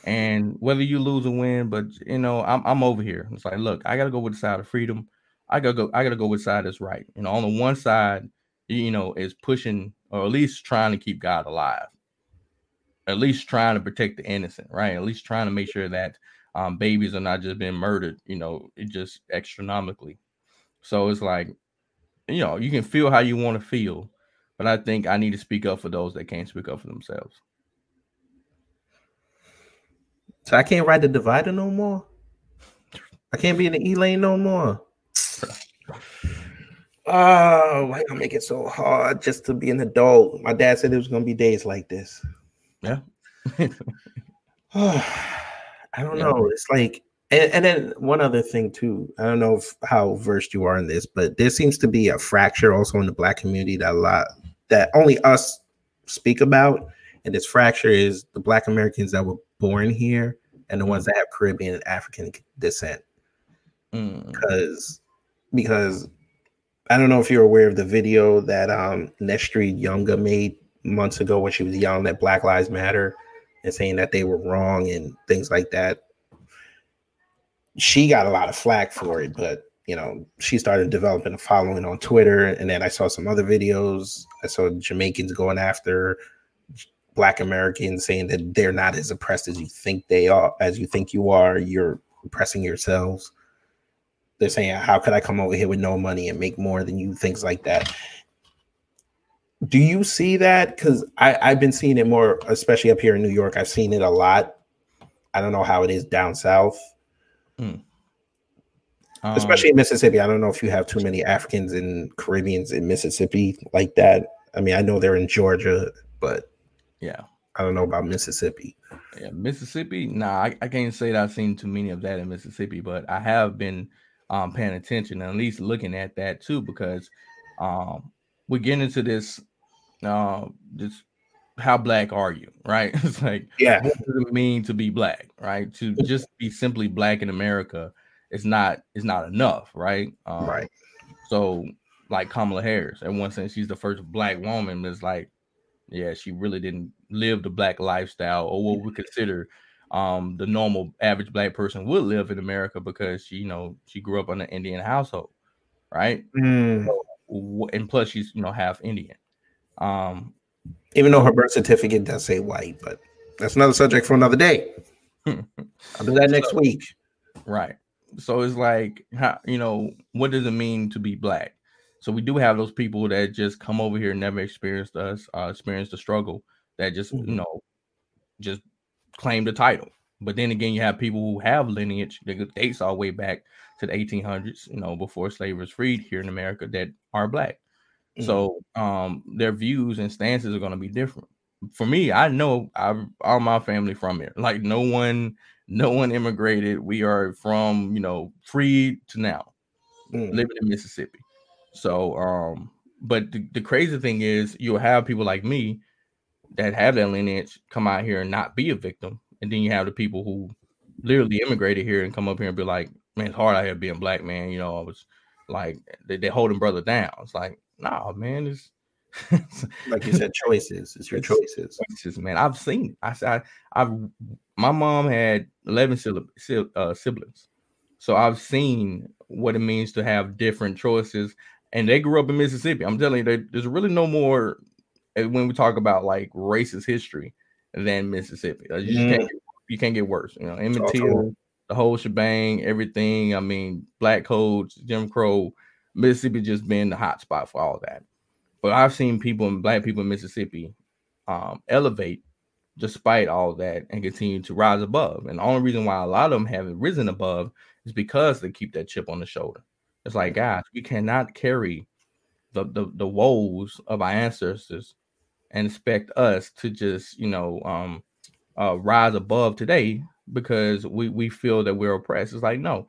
Speaker 6: and whether you lose or win, but you know, I'm I'm over here. It's like, look, I got to go with the side of freedom. I gotta go. I gotta go with the side that's right. You know, on the one side, you know, is pushing or at least trying to keep God alive. At least trying to protect the innocent, right? At least trying to make sure that um, babies are not just being murdered. You know, it just astronomically. So it's like, you know, you can feel how you want to feel, but I think I need to speak up for those that can't speak up for themselves.
Speaker 4: So I can't ride the divider no more. I can't be in the E lane no more. Oh, why y'all make it so hard just to be an adult? My dad said it was gonna be days like this.
Speaker 6: Yeah.
Speaker 4: I don't
Speaker 6: Yeah.
Speaker 4: know. It's like, and, and then one other thing too. I don't know if, how versed you are in this, but there seems to be a fracture also in the black community that a lot that only us speak about. And this fracture is the black Americans that were born here and the ones that have Caribbean and African descent.
Speaker 6: Mm,
Speaker 4: Because because I don't know if you're aware of the video that um Nestri Younger made months ago when she was yelling at Black Lives Matter and saying that they were wrong and things like that. She got a lot of flack for it, but you know, she started developing a following on Twitter, and then I saw some other videos. I saw Jamaicans going after Black Americans, saying that they're not as oppressed as you think they are, as you think you are. You're oppressing yourselves. They're saying, "How could I come over here with no money and make more than you?" Things like that. Do you see that? Because I've been seeing it more, especially up here in New York. I've seen it a lot. I don't know how it is down south,
Speaker 6: um,
Speaker 4: especially in Mississippi. I don't know if you have too many Africans and Caribbeans in Mississippi like that. I mean, I know they're in Georgia, but
Speaker 6: yeah.
Speaker 4: I don't know about Mississippi.
Speaker 6: Yeah, Mississippi. Nah, I, I can't say that I've seen too many of that in Mississippi, but I have been um paying attention and at least looking at that too because um we get into this uh just how black are you, right? It's like,
Speaker 4: Yeah.
Speaker 6: what does it mean to be black, right? To just be simply black in America is not is not enough, right? Um,
Speaker 4: Right.
Speaker 6: So, like Kamala Harris, in one sense, she's the first black woman. but It's like, yeah, she really didn't live the black lifestyle or what we consider um the normal average black person would live in America because she, you know, she grew up in an Indian household, right?
Speaker 4: Mm.
Speaker 6: W- And plus, she's you know half Indian. Um,
Speaker 4: Even though her birth certificate does say white, but that's another subject for another day. I'll do that next week.
Speaker 6: Right. So it's like, how, you know, what does it mean to be black? So we do have those people that just come over here, never experienced us, uh, experienced the struggle, that just, you
Speaker 4: Mhm.
Speaker 6: know, just claim the title. But then again, you have people who have lineage that dates all the way back to the 1800s, you know, before slavery was freed here in America that are black. So um, their views and stances are going to be different. For me, I know I all my family from here. Like no one, no one immigrated. We are from you know free to now,
Speaker 4: Mm.
Speaker 6: living in Mississippi. So um, but the, the crazy thing is you'll have people like me that have that lineage come out here and not be a victim, and then you have the people who literally immigrated here and come up here and be like, man, it's hard out here being black, man. You know, I was like they, they holding brother down. It's like, nah, man, it's
Speaker 4: Like you said, choices. It's your choices.
Speaker 6: choices, man. I've seen it. I said I've my mom had 11 sil- sil- uh, siblings. So I've seen what it means to have different choices. And they grew up in Mississippi. I'm telling you, there's really no more uh, when we talk about like racist history than Mississippi. Like, you, just can't, get- you can't get worse. You know, Emmett Till, the whole shebang, everything. I mean, black codes, Jim Crow, Mississippi just being the hot spot for all that. But I've seen people and black people in Mississippi um, elevate despite all that and continue to rise above. And the only reason why a lot of them haven't risen above is because they keep that chip on the shoulder. It's like, guys, we cannot carry the the, the woes of our ancestors and expect us to just, you know, um, uh, rise above today because we we feel that we're oppressed. It's like, no,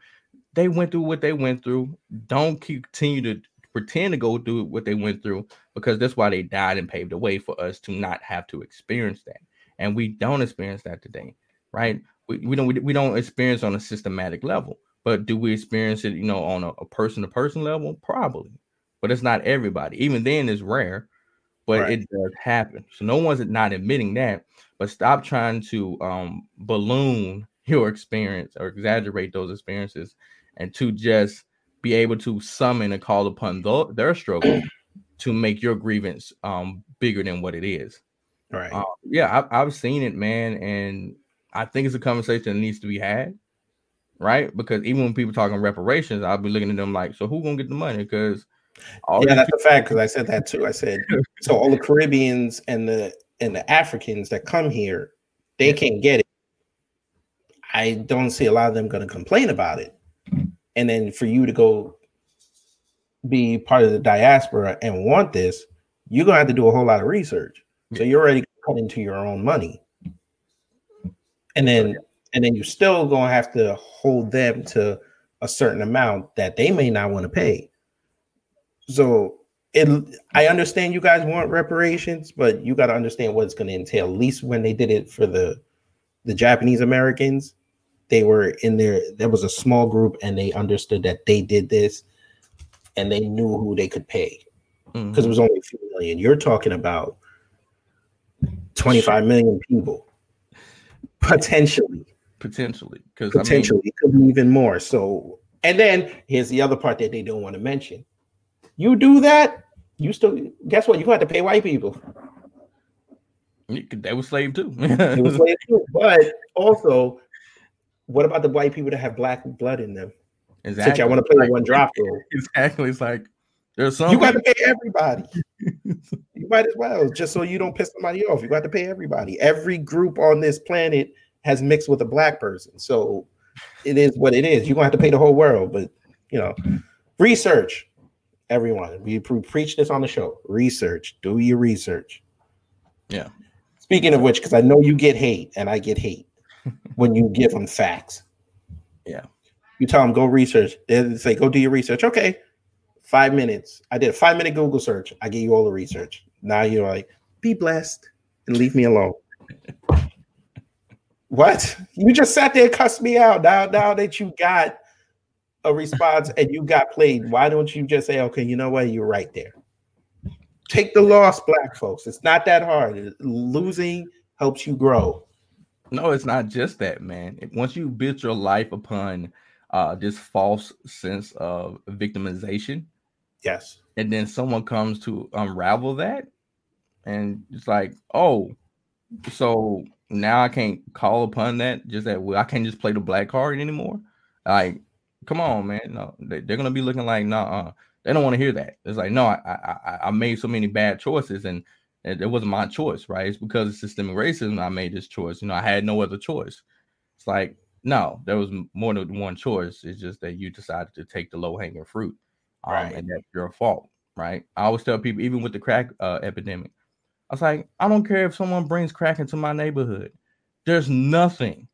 Speaker 6: they went through what they went through. Don't continue to pretend to go through what they went through because that's why they died and paved the way for us to not have to experience that. And we don't experience that today, right? We, we don't we, we don't experience on a systematic level, but do we experience it, you know, on a person to person level? Probably, but it's not everybody. Even then, it's rare, but
Speaker 4: Right.
Speaker 6: it does happen. So no one's not admitting that. But stop trying to um, balloon your experience or exaggerate those experiences, and to just be able to summon and call upon tho- their struggle to make your grievance um, bigger than what it is.
Speaker 4: Right.
Speaker 6: Uh, yeah, I've, I've seen it, man, and I think it's a conversation that needs to be had, right? Because even when people talking reparations, I'll be looking at them like, so who gonna get the money? Because all
Speaker 4: yeah, that's a fact because I said that too. I said so all the Caribbeans and the and the Africans that come here, they can't get it. I don't see a lot of them going to complain about it. And then for you to go be part of the diaspora and want this, you're gonna have to do a whole lot of research. So mm. you're already cut into your own money. And then and then you're still gonna have to hold them to a certain amount that they may not want to pay. So it I understand you guys want reparations, but you got to understand what it's going to entail. At least when they did it for the the Japanese Americans, they were in there. There was a small group, and they understood that they did this, and they knew who they could pay
Speaker 6: Mhm.
Speaker 4: because it was only a few million. You're talking about 25 million people potentially
Speaker 6: potentially because
Speaker 4: potentially it could be even more so and then here's the other part that they don't want to mention you do that you still guess what you got to pay white people
Speaker 6: I mean, they were slave too.
Speaker 4: it was slave too. but also what about the white people that have black blood in them? Since y'all want to play one drop rule.
Speaker 6: Exactly. It's like there's some
Speaker 4: you got to pay everybody. You might as well just so you don't piss somebody off. You got to pay everybody. Every group on this planet has mixed with a black person. So it is what it is. You're gonna have to pay the whole world but you know research everyone. We pre- preach this on the show. Research. Do your research.
Speaker 6: Yeah.
Speaker 4: speaking of which because i know you get hate and i get hate when you give them facts
Speaker 6: Yeah.
Speaker 4: you tell them go research they say go do your research okay five minutes i did a five minute google search i gave you all the research now you're like be blessed and leave me alone. what? You just sat there and cussed me out. Now, now that you got a response and you got played, why don't you just say, okay, you know what? You're right there. Take the loss, black folks. It's not that hard. Losing helps you grow.
Speaker 6: No, it's not just that, man. Once you build your life upon uh, this false sense of victimization,
Speaker 4: yes,
Speaker 6: and then someone comes to unravel that, and it's like, oh, so now I can't call upon that. Just that well, I can't just play the black card anymore. Like, come on, man. No, they, are gonna be looking like, nah, uh, they don't want to hear that. It's like, no, I, I I made so many bad choices, and it, it wasn't my choice, right? It's because of systemic racism I made this choice. You know, I had no other choice. It's like, no, there was more than one choice. It's just that you decided to take the low hanging fruit, um, right. and that's your fault, right? I always tell people, even with the crack uh, epidemic, I was like, I don't care if someone brings crack into my neighborhood. There's nothing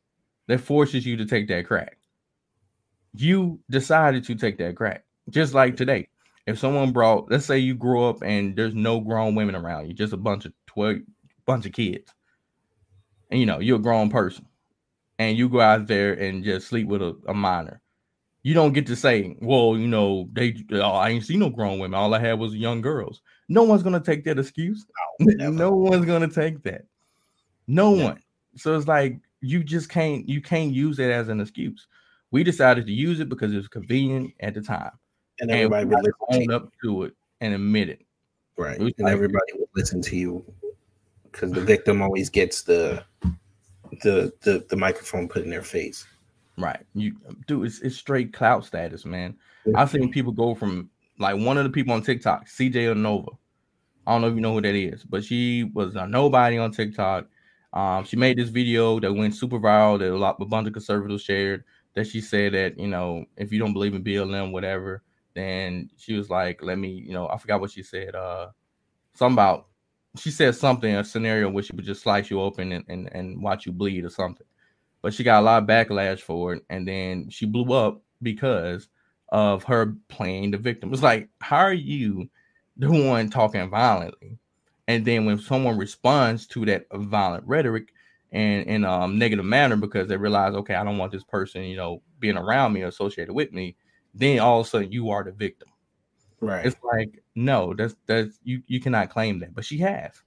Speaker 6: that forces you to take that crack. You decided to take that crack. Just like today, if someone brought, let's say you grew up and there's no grown women around you, just a bunch of 12, bunch of kids, and you know, you're a grown person, and you go out there and just sleep with a, a minor, you don't get to say, well, you know, they, oh, I ain't see no grown women. All I had was young girls. No one's gonna take that excuse. No, no one's gonna take that. No one. So it's like you just can't you can't use it as an excuse. We decided to use it because it was convenient at the time
Speaker 4: and everybody and would
Speaker 6: own up to it and admit it.
Speaker 4: Right, it and like, everybody would listen to you because the victim always gets the the the the microphone put in their face.
Speaker 6: Right, you dude, it's it's straight clout status, man. I've seen people go from like one of the people on TikTok, CJ Nova. I don't know if you know who that is, but she was a nobody on TikTok. Um, she made this video that went super viral that a lot a bunch of conservatives shared. That she said that you know if you don't believe in BLM, whatever, then she was like, "Let me," you know, I forgot what she said. Uh, something about she said something a scenario where she would just slice you open and, and and watch you bleed or something. But she got a lot of backlash for it, and then she blew up because of her playing the victim. It's like, how are you the one talking violently? And then when someone responds to that violent rhetoric and in a um, negative manner because they realize, okay, I don't want this person, you know, being around me or associated with me, then all of a sudden you are the victim.
Speaker 4: Right.
Speaker 6: It's like, no, that's that's you you cannot claim that. But she has.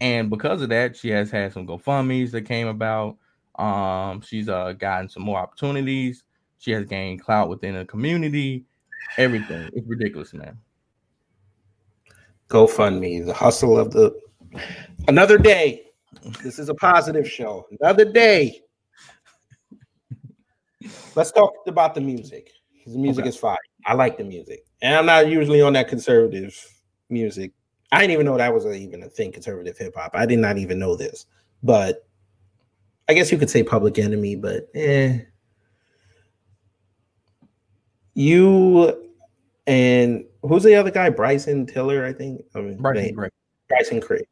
Speaker 6: And because of that, she has had some GoFundMe's that came about. Um, she's uh gotten some more opportunities. She has gained clout within the community. Everything. It's ridiculous, man.
Speaker 4: GoFundMe, the hustle of the another day. This is a positive show. Another day. Let's talk about the music. The music okay. is fine. I like the music, and I'm not usually on that conservative music. I didn't even know that was a, even a thing, conservative hip hop. I did not even know this, but I guess you could say Public Enemy, but eh. You and who's the other guy? Bryson Tiller, I think. I mean, Bryson Craig. Bryson Craig.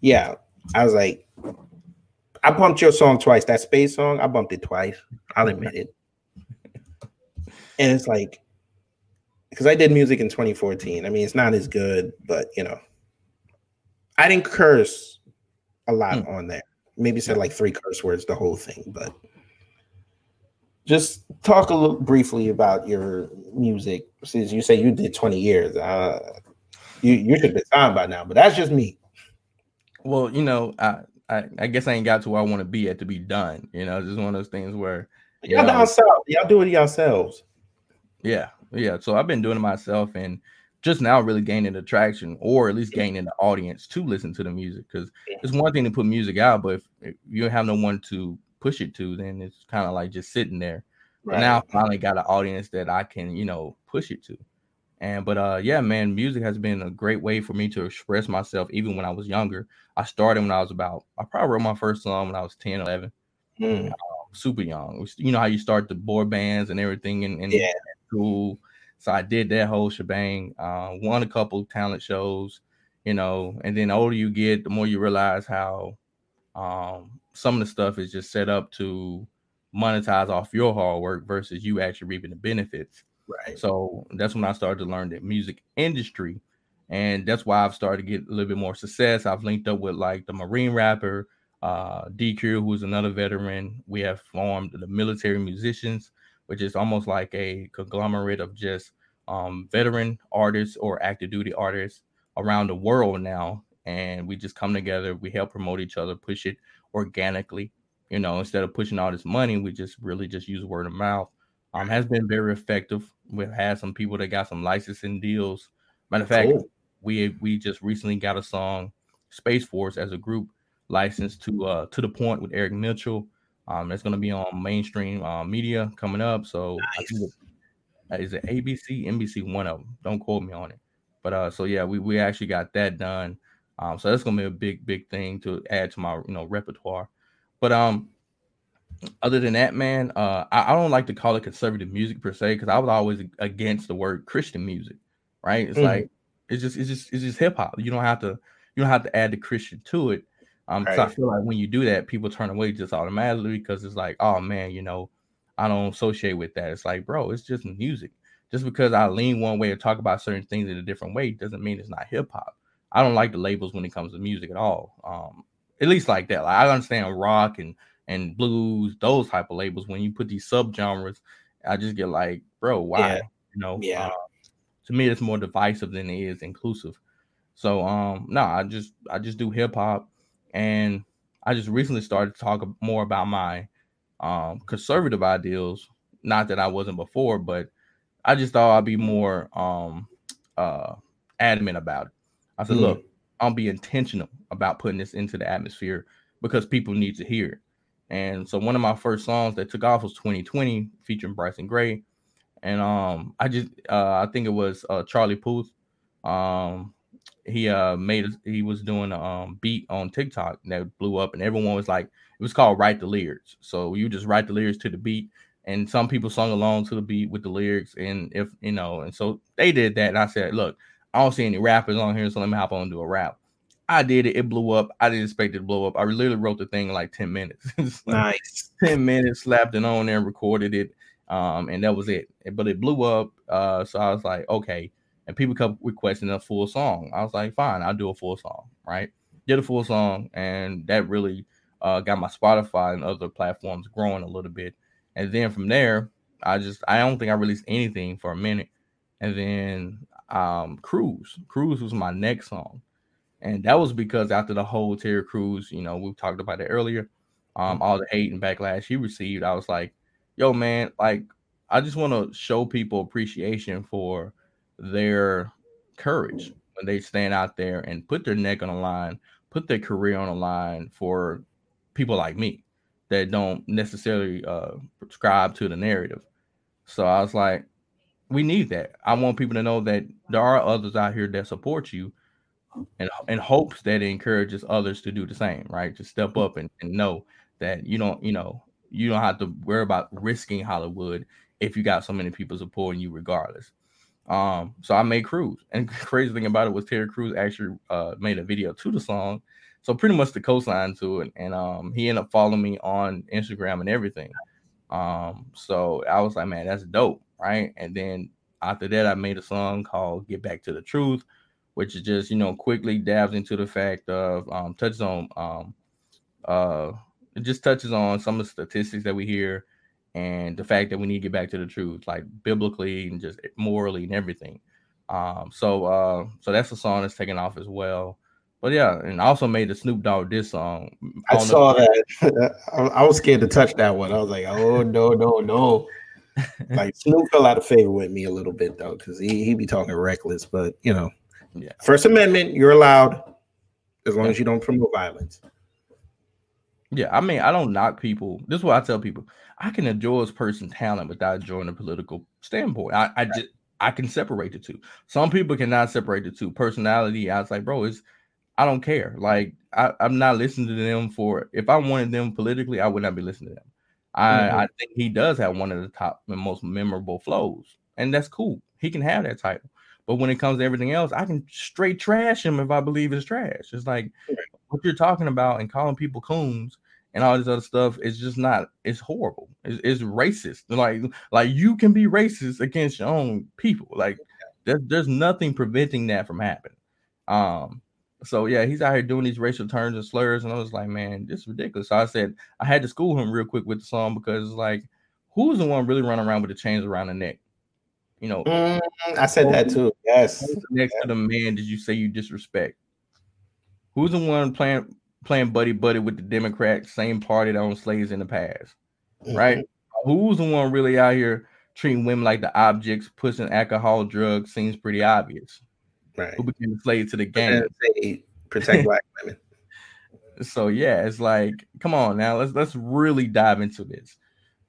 Speaker 4: Yeah, I was like, I bumped your song twice. That space song, I bumped it twice. I'll admit it and it's like because I did music in 2014. I mean, it's not as good, but you know, I didn't curse a lot mm. on there. Maybe said like three curse words the whole thing, but just talk a little briefly about your music. Since you say you did 20 years, uh, you you should be signed by now, but that's just me.
Speaker 6: Well, you know, I I, I guess I ain't got to where I want to be at to be done. You know, it's just one of those things where
Speaker 4: y'all down south, y'all do it yourselves.
Speaker 6: Yeah, yeah. So I've been doing it myself and just now really gaining attraction or at least gaining the audience to listen to the music because it's one thing to put music out, but if, if, you have no one to push it to, then it's kind of like just sitting there. Right. Now I finally got an audience that I can, you know, push it to. And but uh yeah, man, music has been a great way for me to express myself even when I was younger. I started when I was about I probably wrote my first song when I was 10, 11. Mm. Super young. You know how you start the boy bands and everything and, and
Speaker 4: yeah
Speaker 6: school. So I did that whole shebang. Uh, won a couple talent shows, you know, and then the older you get, the more you realize how um, some of the stuff is just set up to monetize off your hard work versus you actually reaping the benefits.
Speaker 4: Right.
Speaker 6: So that's when I started to learn the music industry and that's why I've started to get a little bit more success. I've linked up with like the Marine rapper, uh, DQ, who's another veteran. We have formed the Military Musicians, which is almost like a conglomerate of just um, veteran artists or active duty artists around the world now. And we just come together, we help promote each other, push it organically. You know, instead of pushing all this money, we just really just use word of mouth. Um, has been very effective. We've had some people that got some licensing deals. Matter of fact,
Speaker 4: Cool.
Speaker 6: we we just recently got a song, Space Force, as a group licensed to uh to the point with Eric Mitchell. Um, it's gonna be on mainstream uh, media coming up. So I think it- is it ABC, NBC, one of them. Don't quote me on it. But uh, so yeah, we we actually got that done. Um, so that's gonna be a big big thing to add to my you know repertoire. But um, other than that, man, uh, I, I don't like to call it conservative music per se because I was always against the word Christian music. Right? It's
Speaker 4: Mhm.
Speaker 6: like it's just it's just it's just hip hop. You don't have to you don't have to add the Christian to it. Um, 'cause I feel like when you do that, people turn away just automatically because it's like, oh man, you know, I don't associate with that. It's like, bro, it's just music. Just because I lean one way or talk about certain things in a different way doesn't mean it's not hip hop. I don't like the labels when it comes to music at all. Um, at least like that. Like, I understand rock and and blues, those type of labels. When you put these subgenres, I just get like, bro, why?
Speaker 4: Yeah.
Speaker 6: You know,
Speaker 4: Yeah.
Speaker 6: uh, to me, it's more divisive than it is inclusive. So, um, no, I just I just do hip hop, and I just recently started to talk more about my um conservative ideals. Not that I wasn't before, but I just thought I'd be more um uh adamant about it. I said,
Speaker 4: Mm.
Speaker 6: look, I'll be intentional about putting this into the atmosphere because people need to hear it. And so one of my first songs that took off was 2020 featuring Bryson Gray. And um I just uh I think it was uh Charlie Puth. Um he uh made he was doing a um beat on TikTok that blew up and everyone was like it was called write the lyrics. So you just write the lyrics to the beat and some people sung along to the beat with the lyrics and if you know and so they did that and I said, look, I don't see any rappers on here, so let me hop on and do a rap. I did it, it blew up. I didn't expect it to blow up. I literally wrote the thing in like 10 minutes. Like
Speaker 4: Nice.
Speaker 6: 10 minutes, slapped it on there, recorded it, um, and that was it. But it blew up. Uh, so I was like, okay. And people kept requesting a full song. I was like, fine, I'll do a full song, right? Did a full song, and that really uh, got my Spotify and other platforms growing a little bit. And then from there, I just I don't think I released anything for a minute. And then um Cruise. Cruise was my next song. And that was because after the whole Terry Crews, you know, we talked about it earlier, um, all the hate and backlash he received, I was like, yo, man, like, I just want to show people appreciation for their courage when they stand out there and put their neck on the line, put their career on the line for people like me that don't necessarily uh, subscribe to the narrative. So I was like, we need that. I want people to know that there are others out here that support you and in hopes that it encourages others to do the same, right? To step up and, and know that you don't, you know, you don't have to worry about risking Hollywood if you got so many people supporting you regardless. Um, so I made Cruz, and crazy thing about it was Terry Crews actually uh made a video to the song, so pretty much the cosign to it, and um he ended up following me on Instagram and everything. Um, so I was like, man, that's dope, right? And then after that, I made a song called "Get Back to the Truth," which is just you know quickly dabs into the fact of um touches on um uh it just touches on some of the statistics that we hear and the fact that we need to get back to the truth like biblically and just morally and everything um so uh so that's a song that's taken off as well but yeah and I also made the snoop dogg this song
Speaker 4: I
Speaker 6: know-
Speaker 4: saw that. I, I was scared to touch that one. I was like, oh no, no, no. like Snoop fell out of favor with me a little bit though, because he he be talking reckless. But you know,
Speaker 6: Yeah.
Speaker 4: First Amendment, you're allowed as long as you don't promote violence.
Speaker 6: Yeah, I mean, I don't knock people. This is what I tell people: I can enjoy a person's talent without enjoying a political standpoint. I, I just I can separate the two. Some people cannot separate the two. Personality, I was like, bro, it's I don't care. Like I, I'm not listening to them for. If I wanted them politically, I would not be listening to them. I,
Speaker 4: Mhm.
Speaker 6: I think he does have one of the top and most memorable flows, and that's cool. He can have that title. But when it comes to everything else, I can straight trash him if I believe it's trash. It's like what you're talking about and calling people coons and all this other stuff is just not. It's horrible. It's, it's racist. Like like you can be racist against your own people. Like there's there's nothing preventing that from happening. Um, so yeah, he's out here doing these racial turns and slurs, and I was like, man, this is ridiculous. So I said I had to school him real quick with the song because it's like, who's the one really running around with the chains around the neck? You know,
Speaker 4: Mm, I said that too. Yes.
Speaker 6: next to the man did you say you disrespect? Who's the one playing playing buddy buddy with the Democrats, same party that owned slaves in the past? Right?
Speaker 4: Mm-hmm.
Speaker 6: Who's the one really out here treating women like the objects, pushing alcohol, drugs? Seems pretty obvious.
Speaker 4: Right.
Speaker 6: Who became a slave to the game?
Speaker 4: protect black women.
Speaker 6: so yeah, it's like, come on now, let's let's really dive into this.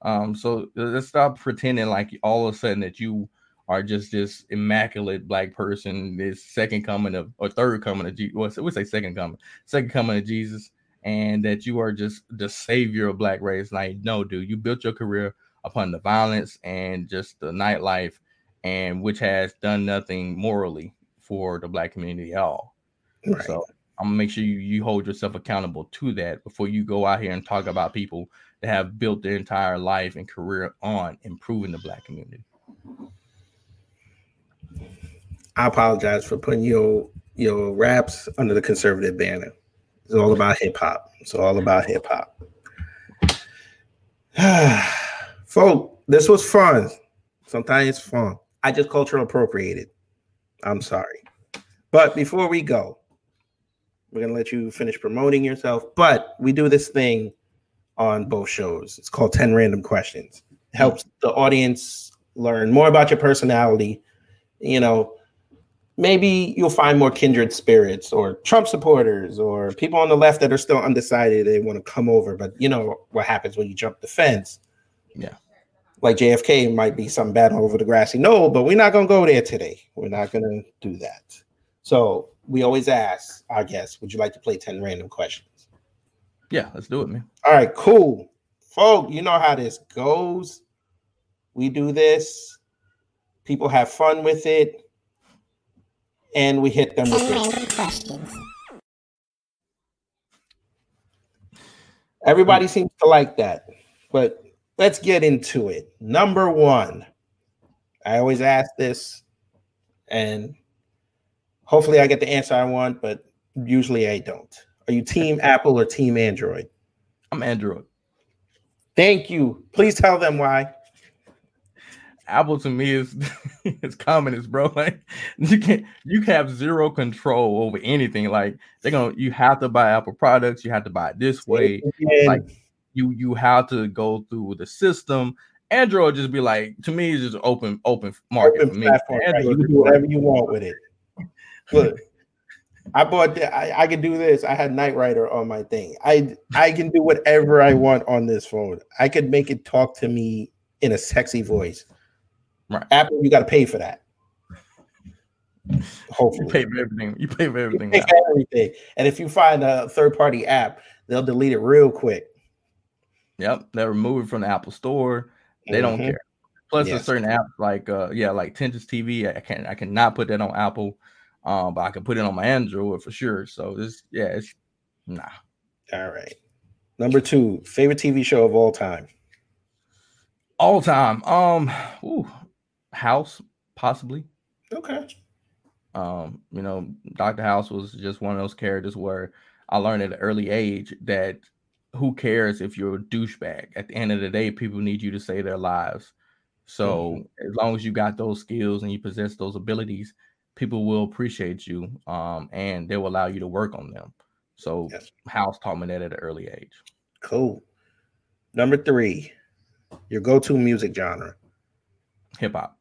Speaker 6: Um, so let's stop pretending like all of a sudden that you are just this immaculate black person, this second coming of or third coming of Jesus. Well, we say second coming, second coming of Jesus, and that you are just the savior of black race. Like, no, dude, you built your career upon the violence and just the nightlife, and which has done nothing morally for the black community at all.
Speaker 4: Right.
Speaker 6: So I'm gonna make sure you, you hold yourself accountable to that before you go out here and talk about people that have built their entire life and career on improving the black community.
Speaker 4: I apologize for putting your your raps under the conservative banner. It's all about hip hop. It's all about hip hop. Folk, this was fun. Sometimes it's fun. I just cultural appropriated. I'm sorry. But before we go, we're gonna let you finish promoting yourself. But we do this thing on both shows. It's called 10 random questions. It helps the audience learn more about your personality. You know, maybe you'll find more kindred spirits or Trump supporters or people on the left that are still undecided. They want to come over, but you know what happens when you jump the fence.
Speaker 6: Yeah.
Speaker 4: Like JFK might be some battle over the grassy knoll, but we're not going to go there today. We're not going to do that. So we always ask our guests, would you like to play 10 random questions?
Speaker 6: Yeah, let's do it, man.
Speaker 4: All right, cool. Folk, you know how this goes. We do this, people have fun with it, and we hit them with questions. Everybody seems to like that, but let's get into it. Number one, I always ask this, and hopefully I get the answer I want, but usually I don't. Are you team Apple or team Android?
Speaker 6: I'm Android.
Speaker 4: Thank you. Please tell them why.
Speaker 6: Apple to me is it's communist, bro. Like you can't you have zero control over anything. Like they're gonna you have to buy Apple products, you have to buy it this way.
Speaker 4: Again,
Speaker 6: Like you you have to go through the system. Android just be like to me, it's just open open market
Speaker 4: open
Speaker 6: for me.
Speaker 4: platform, right? You can do whatever you want with it. Look, I bought. the- I, I can do this. I had Knight Rider on my thing. I I can do whatever I want on this phone. I could make it talk to me in a sexy voice.
Speaker 6: Right.
Speaker 4: Apple, you got to pay for that.
Speaker 6: you
Speaker 4: Hopefully,
Speaker 6: pay for everything. You pay for
Speaker 4: You
Speaker 6: everything.
Speaker 4: pay for everything. And if you find a third party app, they'll delete it real quick.
Speaker 6: Yep, they remove it from the Apple Store. They don't
Speaker 4: Mhm.
Speaker 6: care. Plus,
Speaker 4: Yes.
Speaker 6: a certain app like uh yeah, like Tintus TV. I can I cannot put that on Apple, um, but I can put it on my Android for sure. So this yeah, it's nah.
Speaker 4: All right. Number two, favorite TV show of all time.
Speaker 6: All time. Um, ooh, House possibly.
Speaker 4: Okay.
Speaker 6: Um, you know, Dr. House was just one of those characters where I learned at an early age that who cares if you're a douchebag? At the end of the day, people need you to save their lives. So as long as you got those skills and you possess those abilities, people will appreciate you. Um, and they will allow you to work on them. So
Speaker 4: Yes.
Speaker 6: House taught me that at an early age.
Speaker 4: Cool. Number three, your go-to music genre.
Speaker 6: Hip hop.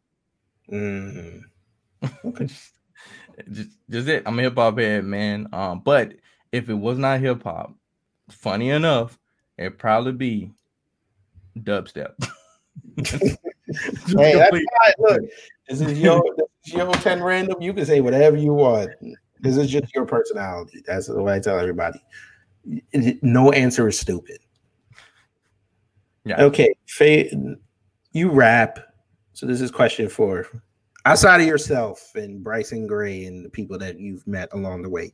Speaker 4: Mm. Okay.
Speaker 6: just, just it. I'm a hip hop head, man. Um, but if it was not hip hop, funny enough, it'd probably be dubstep.
Speaker 4: Hey, that's fine. Look, this is your this is your 10 random. You can say whatever you want. This is just your personality. That's what I tell everybody. No answer is stupid.
Speaker 6: Yeah.
Speaker 4: Okay. Fa- you rap. So this is question four. Outside of yourself and Bryson Gray and the people that you've met along the way,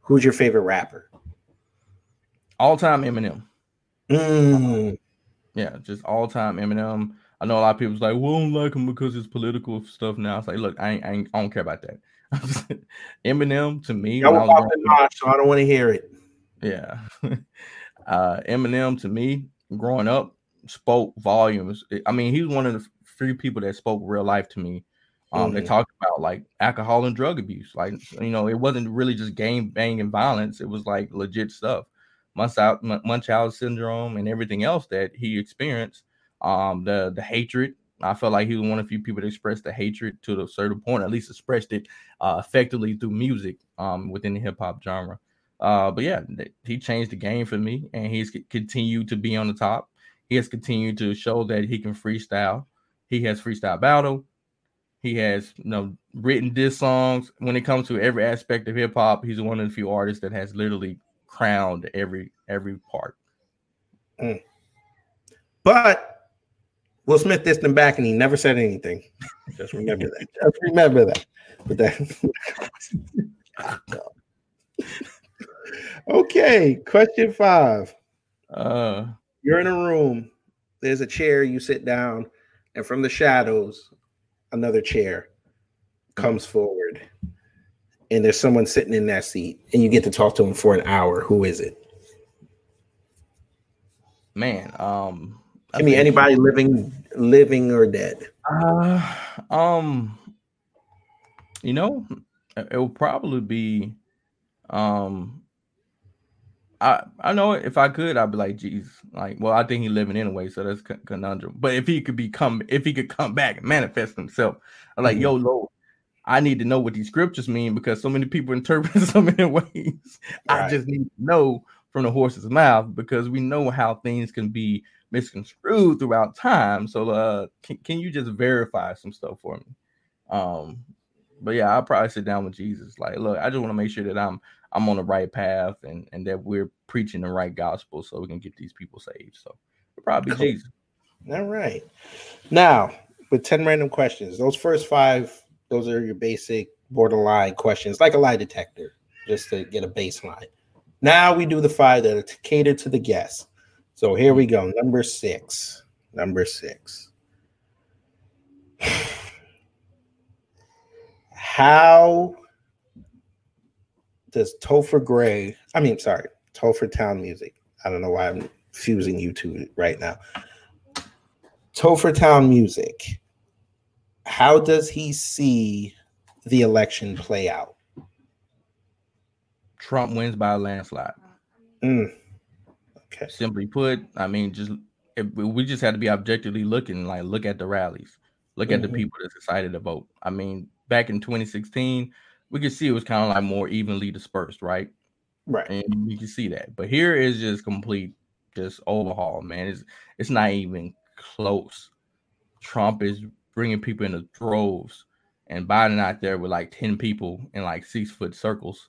Speaker 4: who's your favorite rapper?
Speaker 6: all time Eminem.
Speaker 4: Mm,
Speaker 6: Yeah, just all time Eminem. I know a lot of people's like, I don't like him because it's political stuff now. It's like, look, I ain't, I, ain't, I don't care about that. Eminem to me, I was growing
Speaker 4: so I don't want to hear it.
Speaker 6: Yeah. uh Eminem to me, growing up, spoke volumes. I mean, he's one of the few people that spoke real life to me. Um, they
Speaker 4: Mhm.
Speaker 6: talked about like alcohol and drug abuse. Like, you know, it wasn't really just game banging violence, it was like legit stuff. Munchausen, Mun- Munchausen syndrome and everything else that he experienced. Um, the the hatred. I felt like he was one of the few people that expressed the hatred to a certain point, at least expressed it uh, effectively through music um, within the hip hop genre. Uh, but yeah, th- he changed the game for me, and he's c- continued to be on the top. He has continued to show that he can freestyle. He has freestyle battle. He has you know written diss songs. When it comes to every aspect of hip hop, he's one of the few artists that has literally crowned every every part.
Speaker 4: But Will Smith dissed him back and he never said anything. Just remember that. Just remember that. But that okay, question five.
Speaker 6: Uh,
Speaker 4: You're in a room, there's a chair, you sit down, and from the shadows, another chair comes forward. And there's someone sitting in that seat, and you get to talk to him for an hour. Who is it?
Speaker 6: man, um, I
Speaker 4: I mean, anybody living, living or dead.
Speaker 6: Uh, um, you know, it it will probably be, um, I I know if I could, I'd be like, Jesus, like, well, I think he's living anyway, so that's con- conundrum. But if he could become, if he could come back and manifest himself, I'm like,
Speaker 4: Mhm.
Speaker 6: yo, Lord, I need to know what these scriptures mean because so many people interpret so many ways. I just need to know from the horse's mouth because we know how things can be misconstrued throughout time. So uh can, can you just verify some stuff for me? Um but yeah, I'll probably sit down with Jesus. Like, look, I just want to make sure that I'm I'm on the right path and and that we're preaching the right gospel so we can get these people saved. So probably
Speaker 4: Cool.
Speaker 6: Jesus.
Speaker 4: All right. Now, with 10 random questions, those first five, those are your basic borderline questions, like a lie detector, just to get a baseline. Now we do the five that are to cater to the guests. So here we go. Number six. Number six. How does Topher Grace, I mean, sorry, Topher Town Music. I don't know why I'm fusing you two right now. Topher Town Music. How does he see the election play out?
Speaker 6: Trump wins by a landslide.
Speaker 4: Mm. Okay.
Speaker 6: Simply put, I mean, just if we just had to be objectively looking, like look at the rallies, look at the
Speaker 4: Mhm.
Speaker 6: people that's decided to vote. I mean, back in 2016, we could see it was kind of like more evenly dispersed, right?
Speaker 4: Right.
Speaker 6: And you can see that. But here is just complete, just overhaul, man. It's it's not even close. Trump is bringing people into droves, and Biden out there with like 10 people in like six foot circles,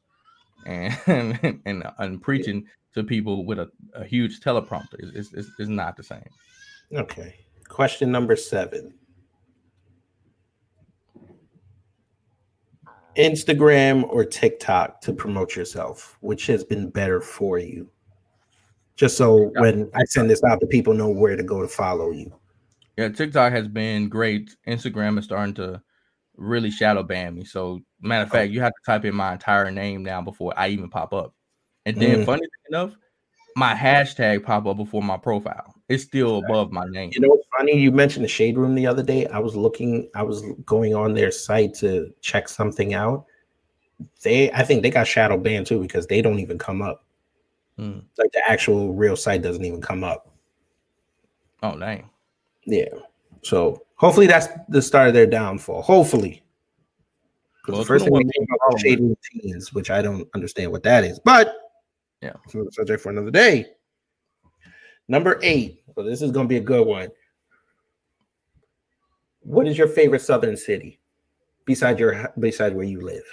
Speaker 6: and and, uh, and preaching to people with a, a huge teleprompter. It's, it's, it's not the same.
Speaker 4: Okay. Question number seven. Instagram or TikTok to promote yourself, which has been better for you? Just so when I send this out, the people know where to go to follow you.
Speaker 6: Yeah, TikTok has been great. Instagram is starting to really shadow ban me. So, matter of fact, you have to type in my entire name now before I even pop up. And then,
Speaker 4: Mm.
Speaker 6: funny enough, my hashtag pop up before my profile. It's still above my name.
Speaker 4: You know what's funny? You mentioned the Shade Room the other day. I was looking, I was going on their site to check something out. They, I think they got shadow banned too because they don't even come up.
Speaker 6: Hmm.
Speaker 4: Like the actual real site doesn't even come up.
Speaker 6: Oh, dang.
Speaker 4: Yeah. So hopefully that's the start of their downfall. Hopefully.
Speaker 6: Well,
Speaker 4: the first thing they came up was shade routines, which I don't understand what that is, but
Speaker 6: Yeah.
Speaker 4: subject for another day. Number eight. Well, this is gonna be a good one. What is your favorite southern city beside your beside where you live?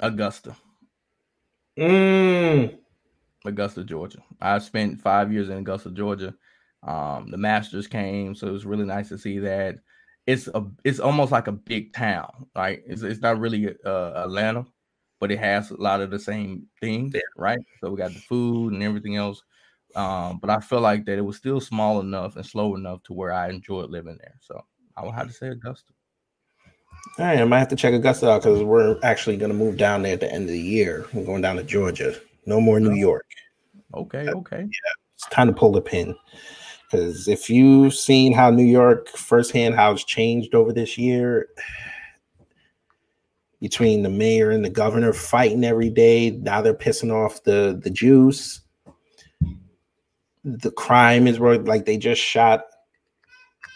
Speaker 6: Augusta,
Speaker 4: Mm,
Speaker 6: Augusta, Georgia. I spent five years in Augusta, Georgia. Um, the Masters came, so it was really nice to see that. It's a, it's almost like a big town. Like it's, it's not really uh, Atlanta, but it has a lot of the same things, right? So we got the food and everything else. Um, but I feel like that it was still small enough and slow enough to where I enjoyed living there. So I would have to say Augusta.
Speaker 4: All right, I might have to check Augusta out because we're actually going to move down there at the end of the year. We're going down to Georgia. No more New York.
Speaker 6: Okay, okay.
Speaker 4: Yeah, It's time to pull the pin. Because if you've seen how New York firsthand, how it's changed over this year, between the mayor and the governor fighting every day, now they're pissing off the the Jews. The crime is where like they just shot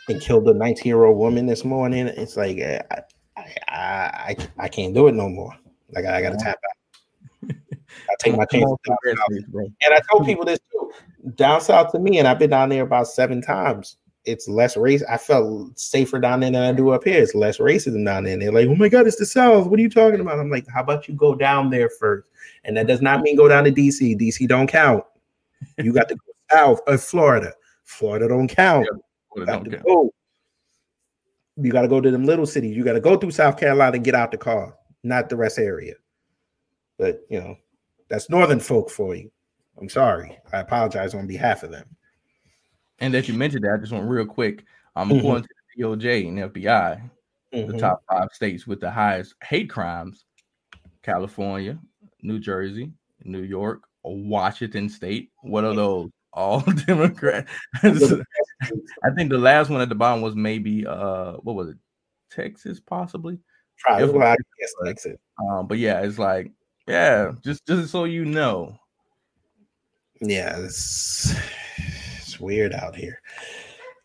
Speaker 4: and killed a 19 year old woman this morning. It's like eh, I, I, I, I can't do it no more. Like I, gotta tap out. I take my chances. south. And I told people this too. Down south to me, and I've been down there about seven times. It's less race. I felt safer down there than I do up here. It's less racism down there. And they're like, "Oh my God, it's the South. What are you talking about?" I'm like, "How about you go down there first? And that does not mean go down to DC. DC don't count. You got to go south of Florida. Florida don't count. You got to go. You got to go to them little cities. You got to go through South Carolina and get out the car, not the rest area. But you know, that's northern folk for you. I'm sorry. I apologize on behalf of them.
Speaker 6: And that you mentioned that, I just want real quick. Um,
Speaker 4: Mhm.
Speaker 6: according to the DOJ and FBI, the
Speaker 4: Mhm.
Speaker 6: top five states with the highest hate crimes: California, New Jersey, New York, Washington State. What are those? All Democrat. I think the last one at the bottom was maybe uh, what was it? Texas, possibly.
Speaker 4: Probably.
Speaker 6: If-
Speaker 4: Well, I guess it.
Speaker 6: Um, but yeah, it's like, yeah, just just so you know,
Speaker 4: Yeah, it's, it's weird out here.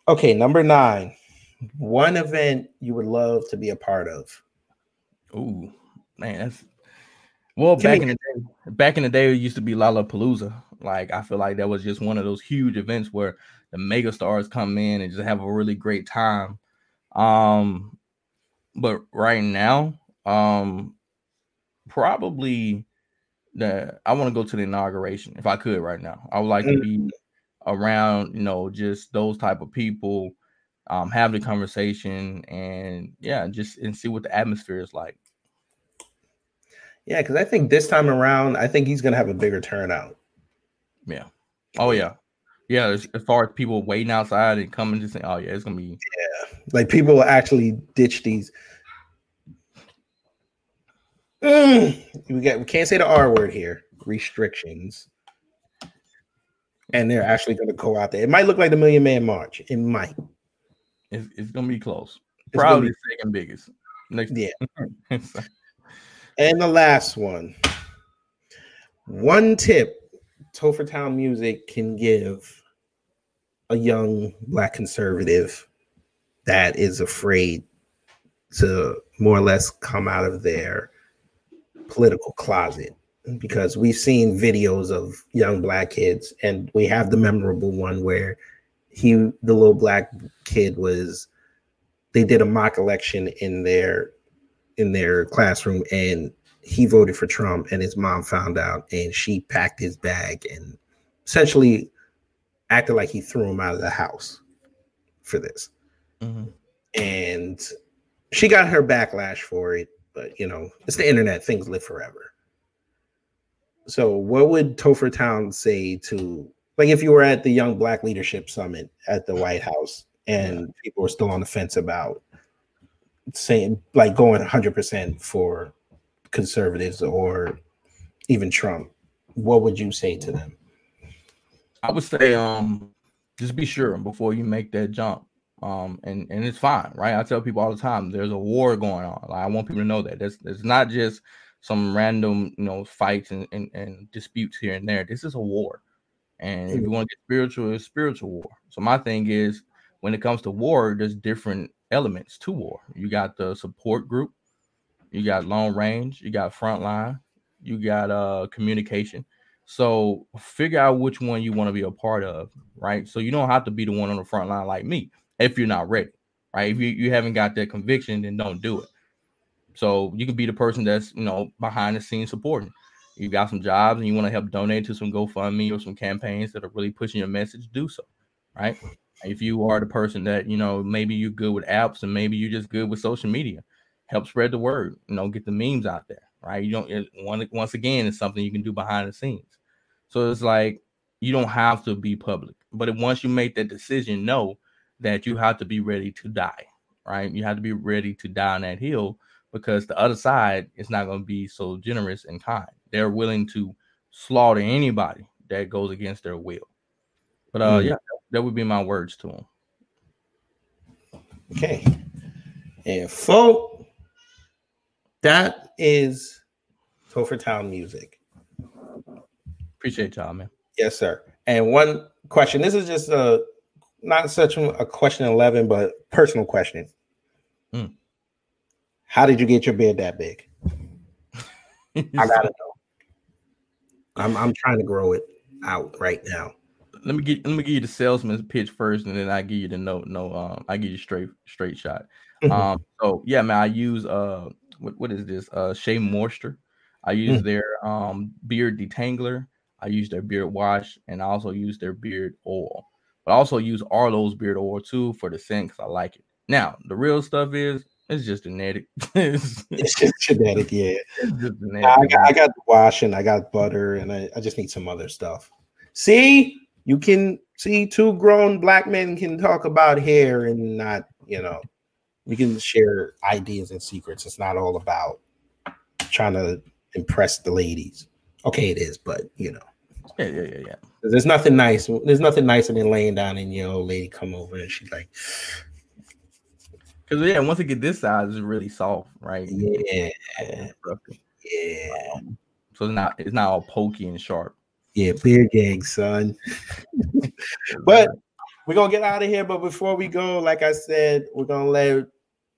Speaker 4: Okay, number nine. One event you would love to be a part of.
Speaker 6: Ooh, man, that's well
Speaker 4: Give
Speaker 6: back in the day. Back in the day, it used to be Lollapalooza. Like I feel like that was just one of those huge events where the mega stars come in and just have a really great time. Um, but right now, um, probably the I want to go to the inauguration if I could right now. I would like to be around, you know, just those type of people, um, have the conversation and yeah, just and see what the atmosphere is like.
Speaker 4: Yeah, because I think this time around, I think he's gonna have a bigger turnout.
Speaker 6: Yeah. Oh yeah. Yeah. As, as far as people waiting outside and coming, just saying, oh yeah, it's gonna be.
Speaker 4: Yeah like people will actually ditch these. Mm, we got we can't say the R word here. Restrictions. And they're actually gonna go out there. It might look like the Million Man March. It might.
Speaker 6: It's, it's gonna be close.
Speaker 4: gonna
Speaker 6: Probably
Speaker 4: be-
Speaker 6: second biggest. Next.
Speaker 4: Yeah. And the last one. One tip Topher Town Music can give a young black conservative that is afraid to more or less come out of their political closet because we've seen videos of young black kids and we have the memorable one where he the little black kid was they did a mock election in their in their classroom and he voted for Trump and his mom found out and she packed his bag and essentially acted like he threw him out of the house for this.
Speaker 6: Mhm.
Speaker 4: And she got her backlash for it, but you know, it's the internet, things live forever. So what would Topher Town say to like if you were at the Young Black Leadership Summit at the White House and people were still on the fence about saying like going 100% for conservatives or even Trump, what would you say to them?
Speaker 6: I would say, um, just be sure before you make that jump. Um, and and it's fine, right? I tell people all the time, there's a war going on. Like, I want people to know that it's it's not just some random, you know, fights and, and, and disputes here and there. This is a war. And if you want to get spiritual, it's spiritual war. So my thing is when it comes to war, there's different elements to war. You got the support group, you got long range, you got front line, you got uh communication. So figure out which one you want to be a part of, right? So you don't have to be the one on the front line like me if you're not ready, right? If you, you haven't got that conviction, then don't do it. So you can be the person that's you know behind the scenes supporting. You got some jobs and you want to help donate to some GoFundMe or some campaigns that are really pushing your message, do so, right? If you are the person that you know maybe you're good with apps and maybe you're just good with social media, help spread the word. You know, get the memes out there, right? You don't. It, one once again, it's something you can do behind the scenes. So it's like you don't have to be public, but once you make that decision, know that you have to be ready to die, right? You have to be ready to die on that hill because the other side is not going to be so generous and kind. They're willing to slaughter anybody that goes against their will. But uh,
Speaker 4: Mm.
Speaker 6: yeah, that would be my words to them.
Speaker 4: Okay. And folk, that is Topher Town music.
Speaker 6: Appreciate y'all, man.
Speaker 4: Yes, sir. And one question. This is just a not such a question eleven, but personal question.
Speaker 6: Hmm.
Speaker 4: How did you get your beard that big? I gotta know. I'm I'm trying to grow it out right now.
Speaker 6: let me get let me give you the salesman's pitch first, and then I give you the no no um I give you straight straight shot.
Speaker 4: Mhm.
Speaker 6: Um so yeah, man, I use uh what, what is this? Uh Shea Moisture. I use
Speaker 4: Mm.
Speaker 6: their um beard detangler, I use their beard wash, and I also use their beard oil. But I also use Arlo's beard oil too for the scent because I like it. Now the real stuff is it's just genetic. it's,
Speaker 4: just genetic, yeah.
Speaker 6: just genetic.
Speaker 4: I got, I got the wash and I got butter and I, I just need some other stuff. See, you can see two grown black men can talk about hair and not, you know, we can share ideas and secrets. It's not all about trying to impress the ladies. Okay, it is, but you know,
Speaker 6: yeah, yeah, yeah, yeah.
Speaker 4: there's nothing nice. There's nothing nicer than laying down and your old lady come over and she's like,
Speaker 6: Because yeah, once it get this size, it's really soft, right?
Speaker 4: Yeah, yeah,
Speaker 6: Um, so it's not it's not all pokey and sharp.
Speaker 4: yeah, beer gang, son. But we're gonna get out of here. But before we go, like I said, we're gonna let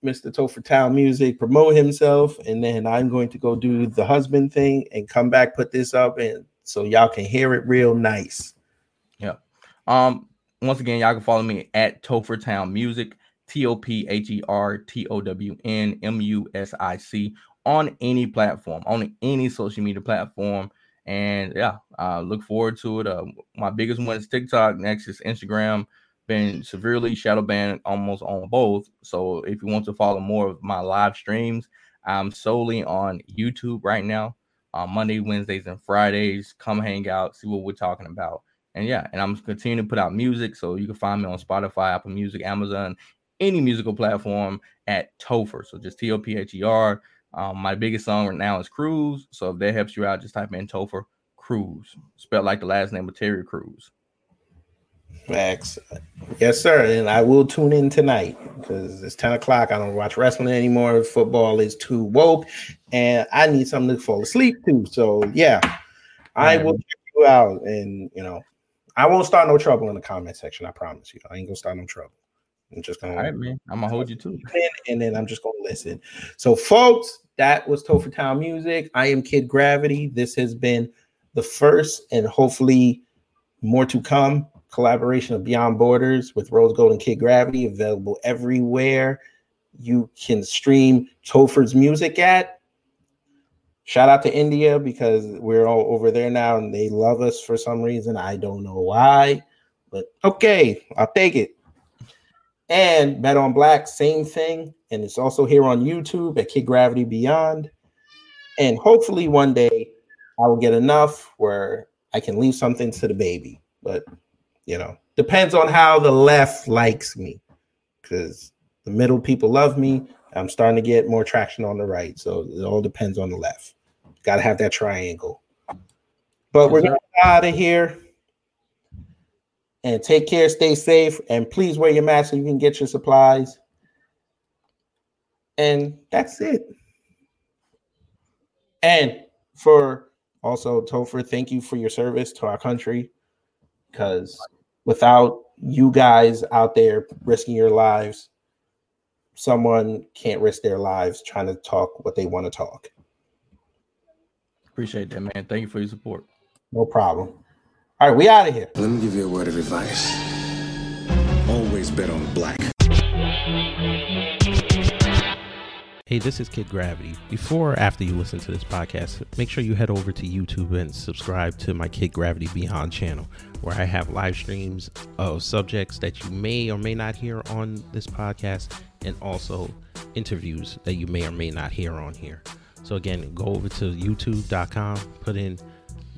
Speaker 4: Mr. Topher Town Music promote himself, and then I'm going to go do the husband thing and come back, put this up, and so y'all can hear it real nice.
Speaker 6: Yeah. Um. Once again, y'all can follow me at Topher Town Music, T O P H E R T O W N M U S I C, on any platform, on any social media platform. And yeah, uh, look forward to it. Uh, my biggest one is TikTok. Next is Instagram. Been severely shadow banned almost on both. So if you want to follow more of my live streams, I'm solely on YouTube right now. Uh, Monday, Wednesdays, and Fridays. Come hang out, see what we're talking about. And yeah, and I'm continuing to put out music. So you can find me on Spotify, Apple Music, Amazon, any musical platform at Topher. So just T O P H E R. Um, my biggest song right now is Cruise. So if that helps you out, just type in Topher Crews, spelled like the last name of Terry Crews.
Speaker 4: Max, yes, sir. And I will tune in tonight because it's 10 o'clock. I don't watch wrestling anymore. Football is too woke, and I need something to fall asleep to. So yeah, I will check you out, and you know, I won't start no trouble in the comment section. I promise you. I ain't gonna start no trouble. I'm just gonna
Speaker 6: All right, man. I'm gonna hold you to it.
Speaker 4: and then I'm just gonna listen. So, folks, that was Topher Town Music. I am Kid Gravity. This has been the first and hopefully more to come collaboration of Beyond Borders with Rose Gold and Kid Gravity, available everywhere you can stream Topher's music at. Shout out to India because we're all over there now and they love us for some reason. I don't know why, but okay, I'll take it. And Bet on Black, same thing. And it's also here on YouTube at Kid Gravity Beyond. And hopefully one day I will get enough where I can leave something to the baby. But you know, depends on how the left likes me. Because the middle people love me. I'm starting to get more traction on the right. So it all depends on the left. Gotta have that triangle. But we're gonna get out of here and take care, stay safe, and please wear your mask so you can get your supplies. And that's it. And for also Topher, thank you for your service to our country. Because without you guys out there risking your lives, someone can't risk their lives trying to talk what they want to talk.
Speaker 6: Appreciate that, man. Thank you for your support.
Speaker 4: No problem. All right, we out of here.
Speaker 10: Let me give you a word of advice. Always bet on black.
Speaker 9: Hey, this is Kid Gravity. Before or after you listen to this podcast, make sure you head over to YouTube and subscribe to my Kid Gravity Beyond channel, where I have live streams of subjects that you may or may not hear on this podcast, and also interviews that you may or may not hear on here. So, again, go over to youtube.com, put in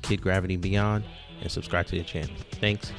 Speaker 9: Kid Gravity Beyond, and subscribe to the channel. Thanks.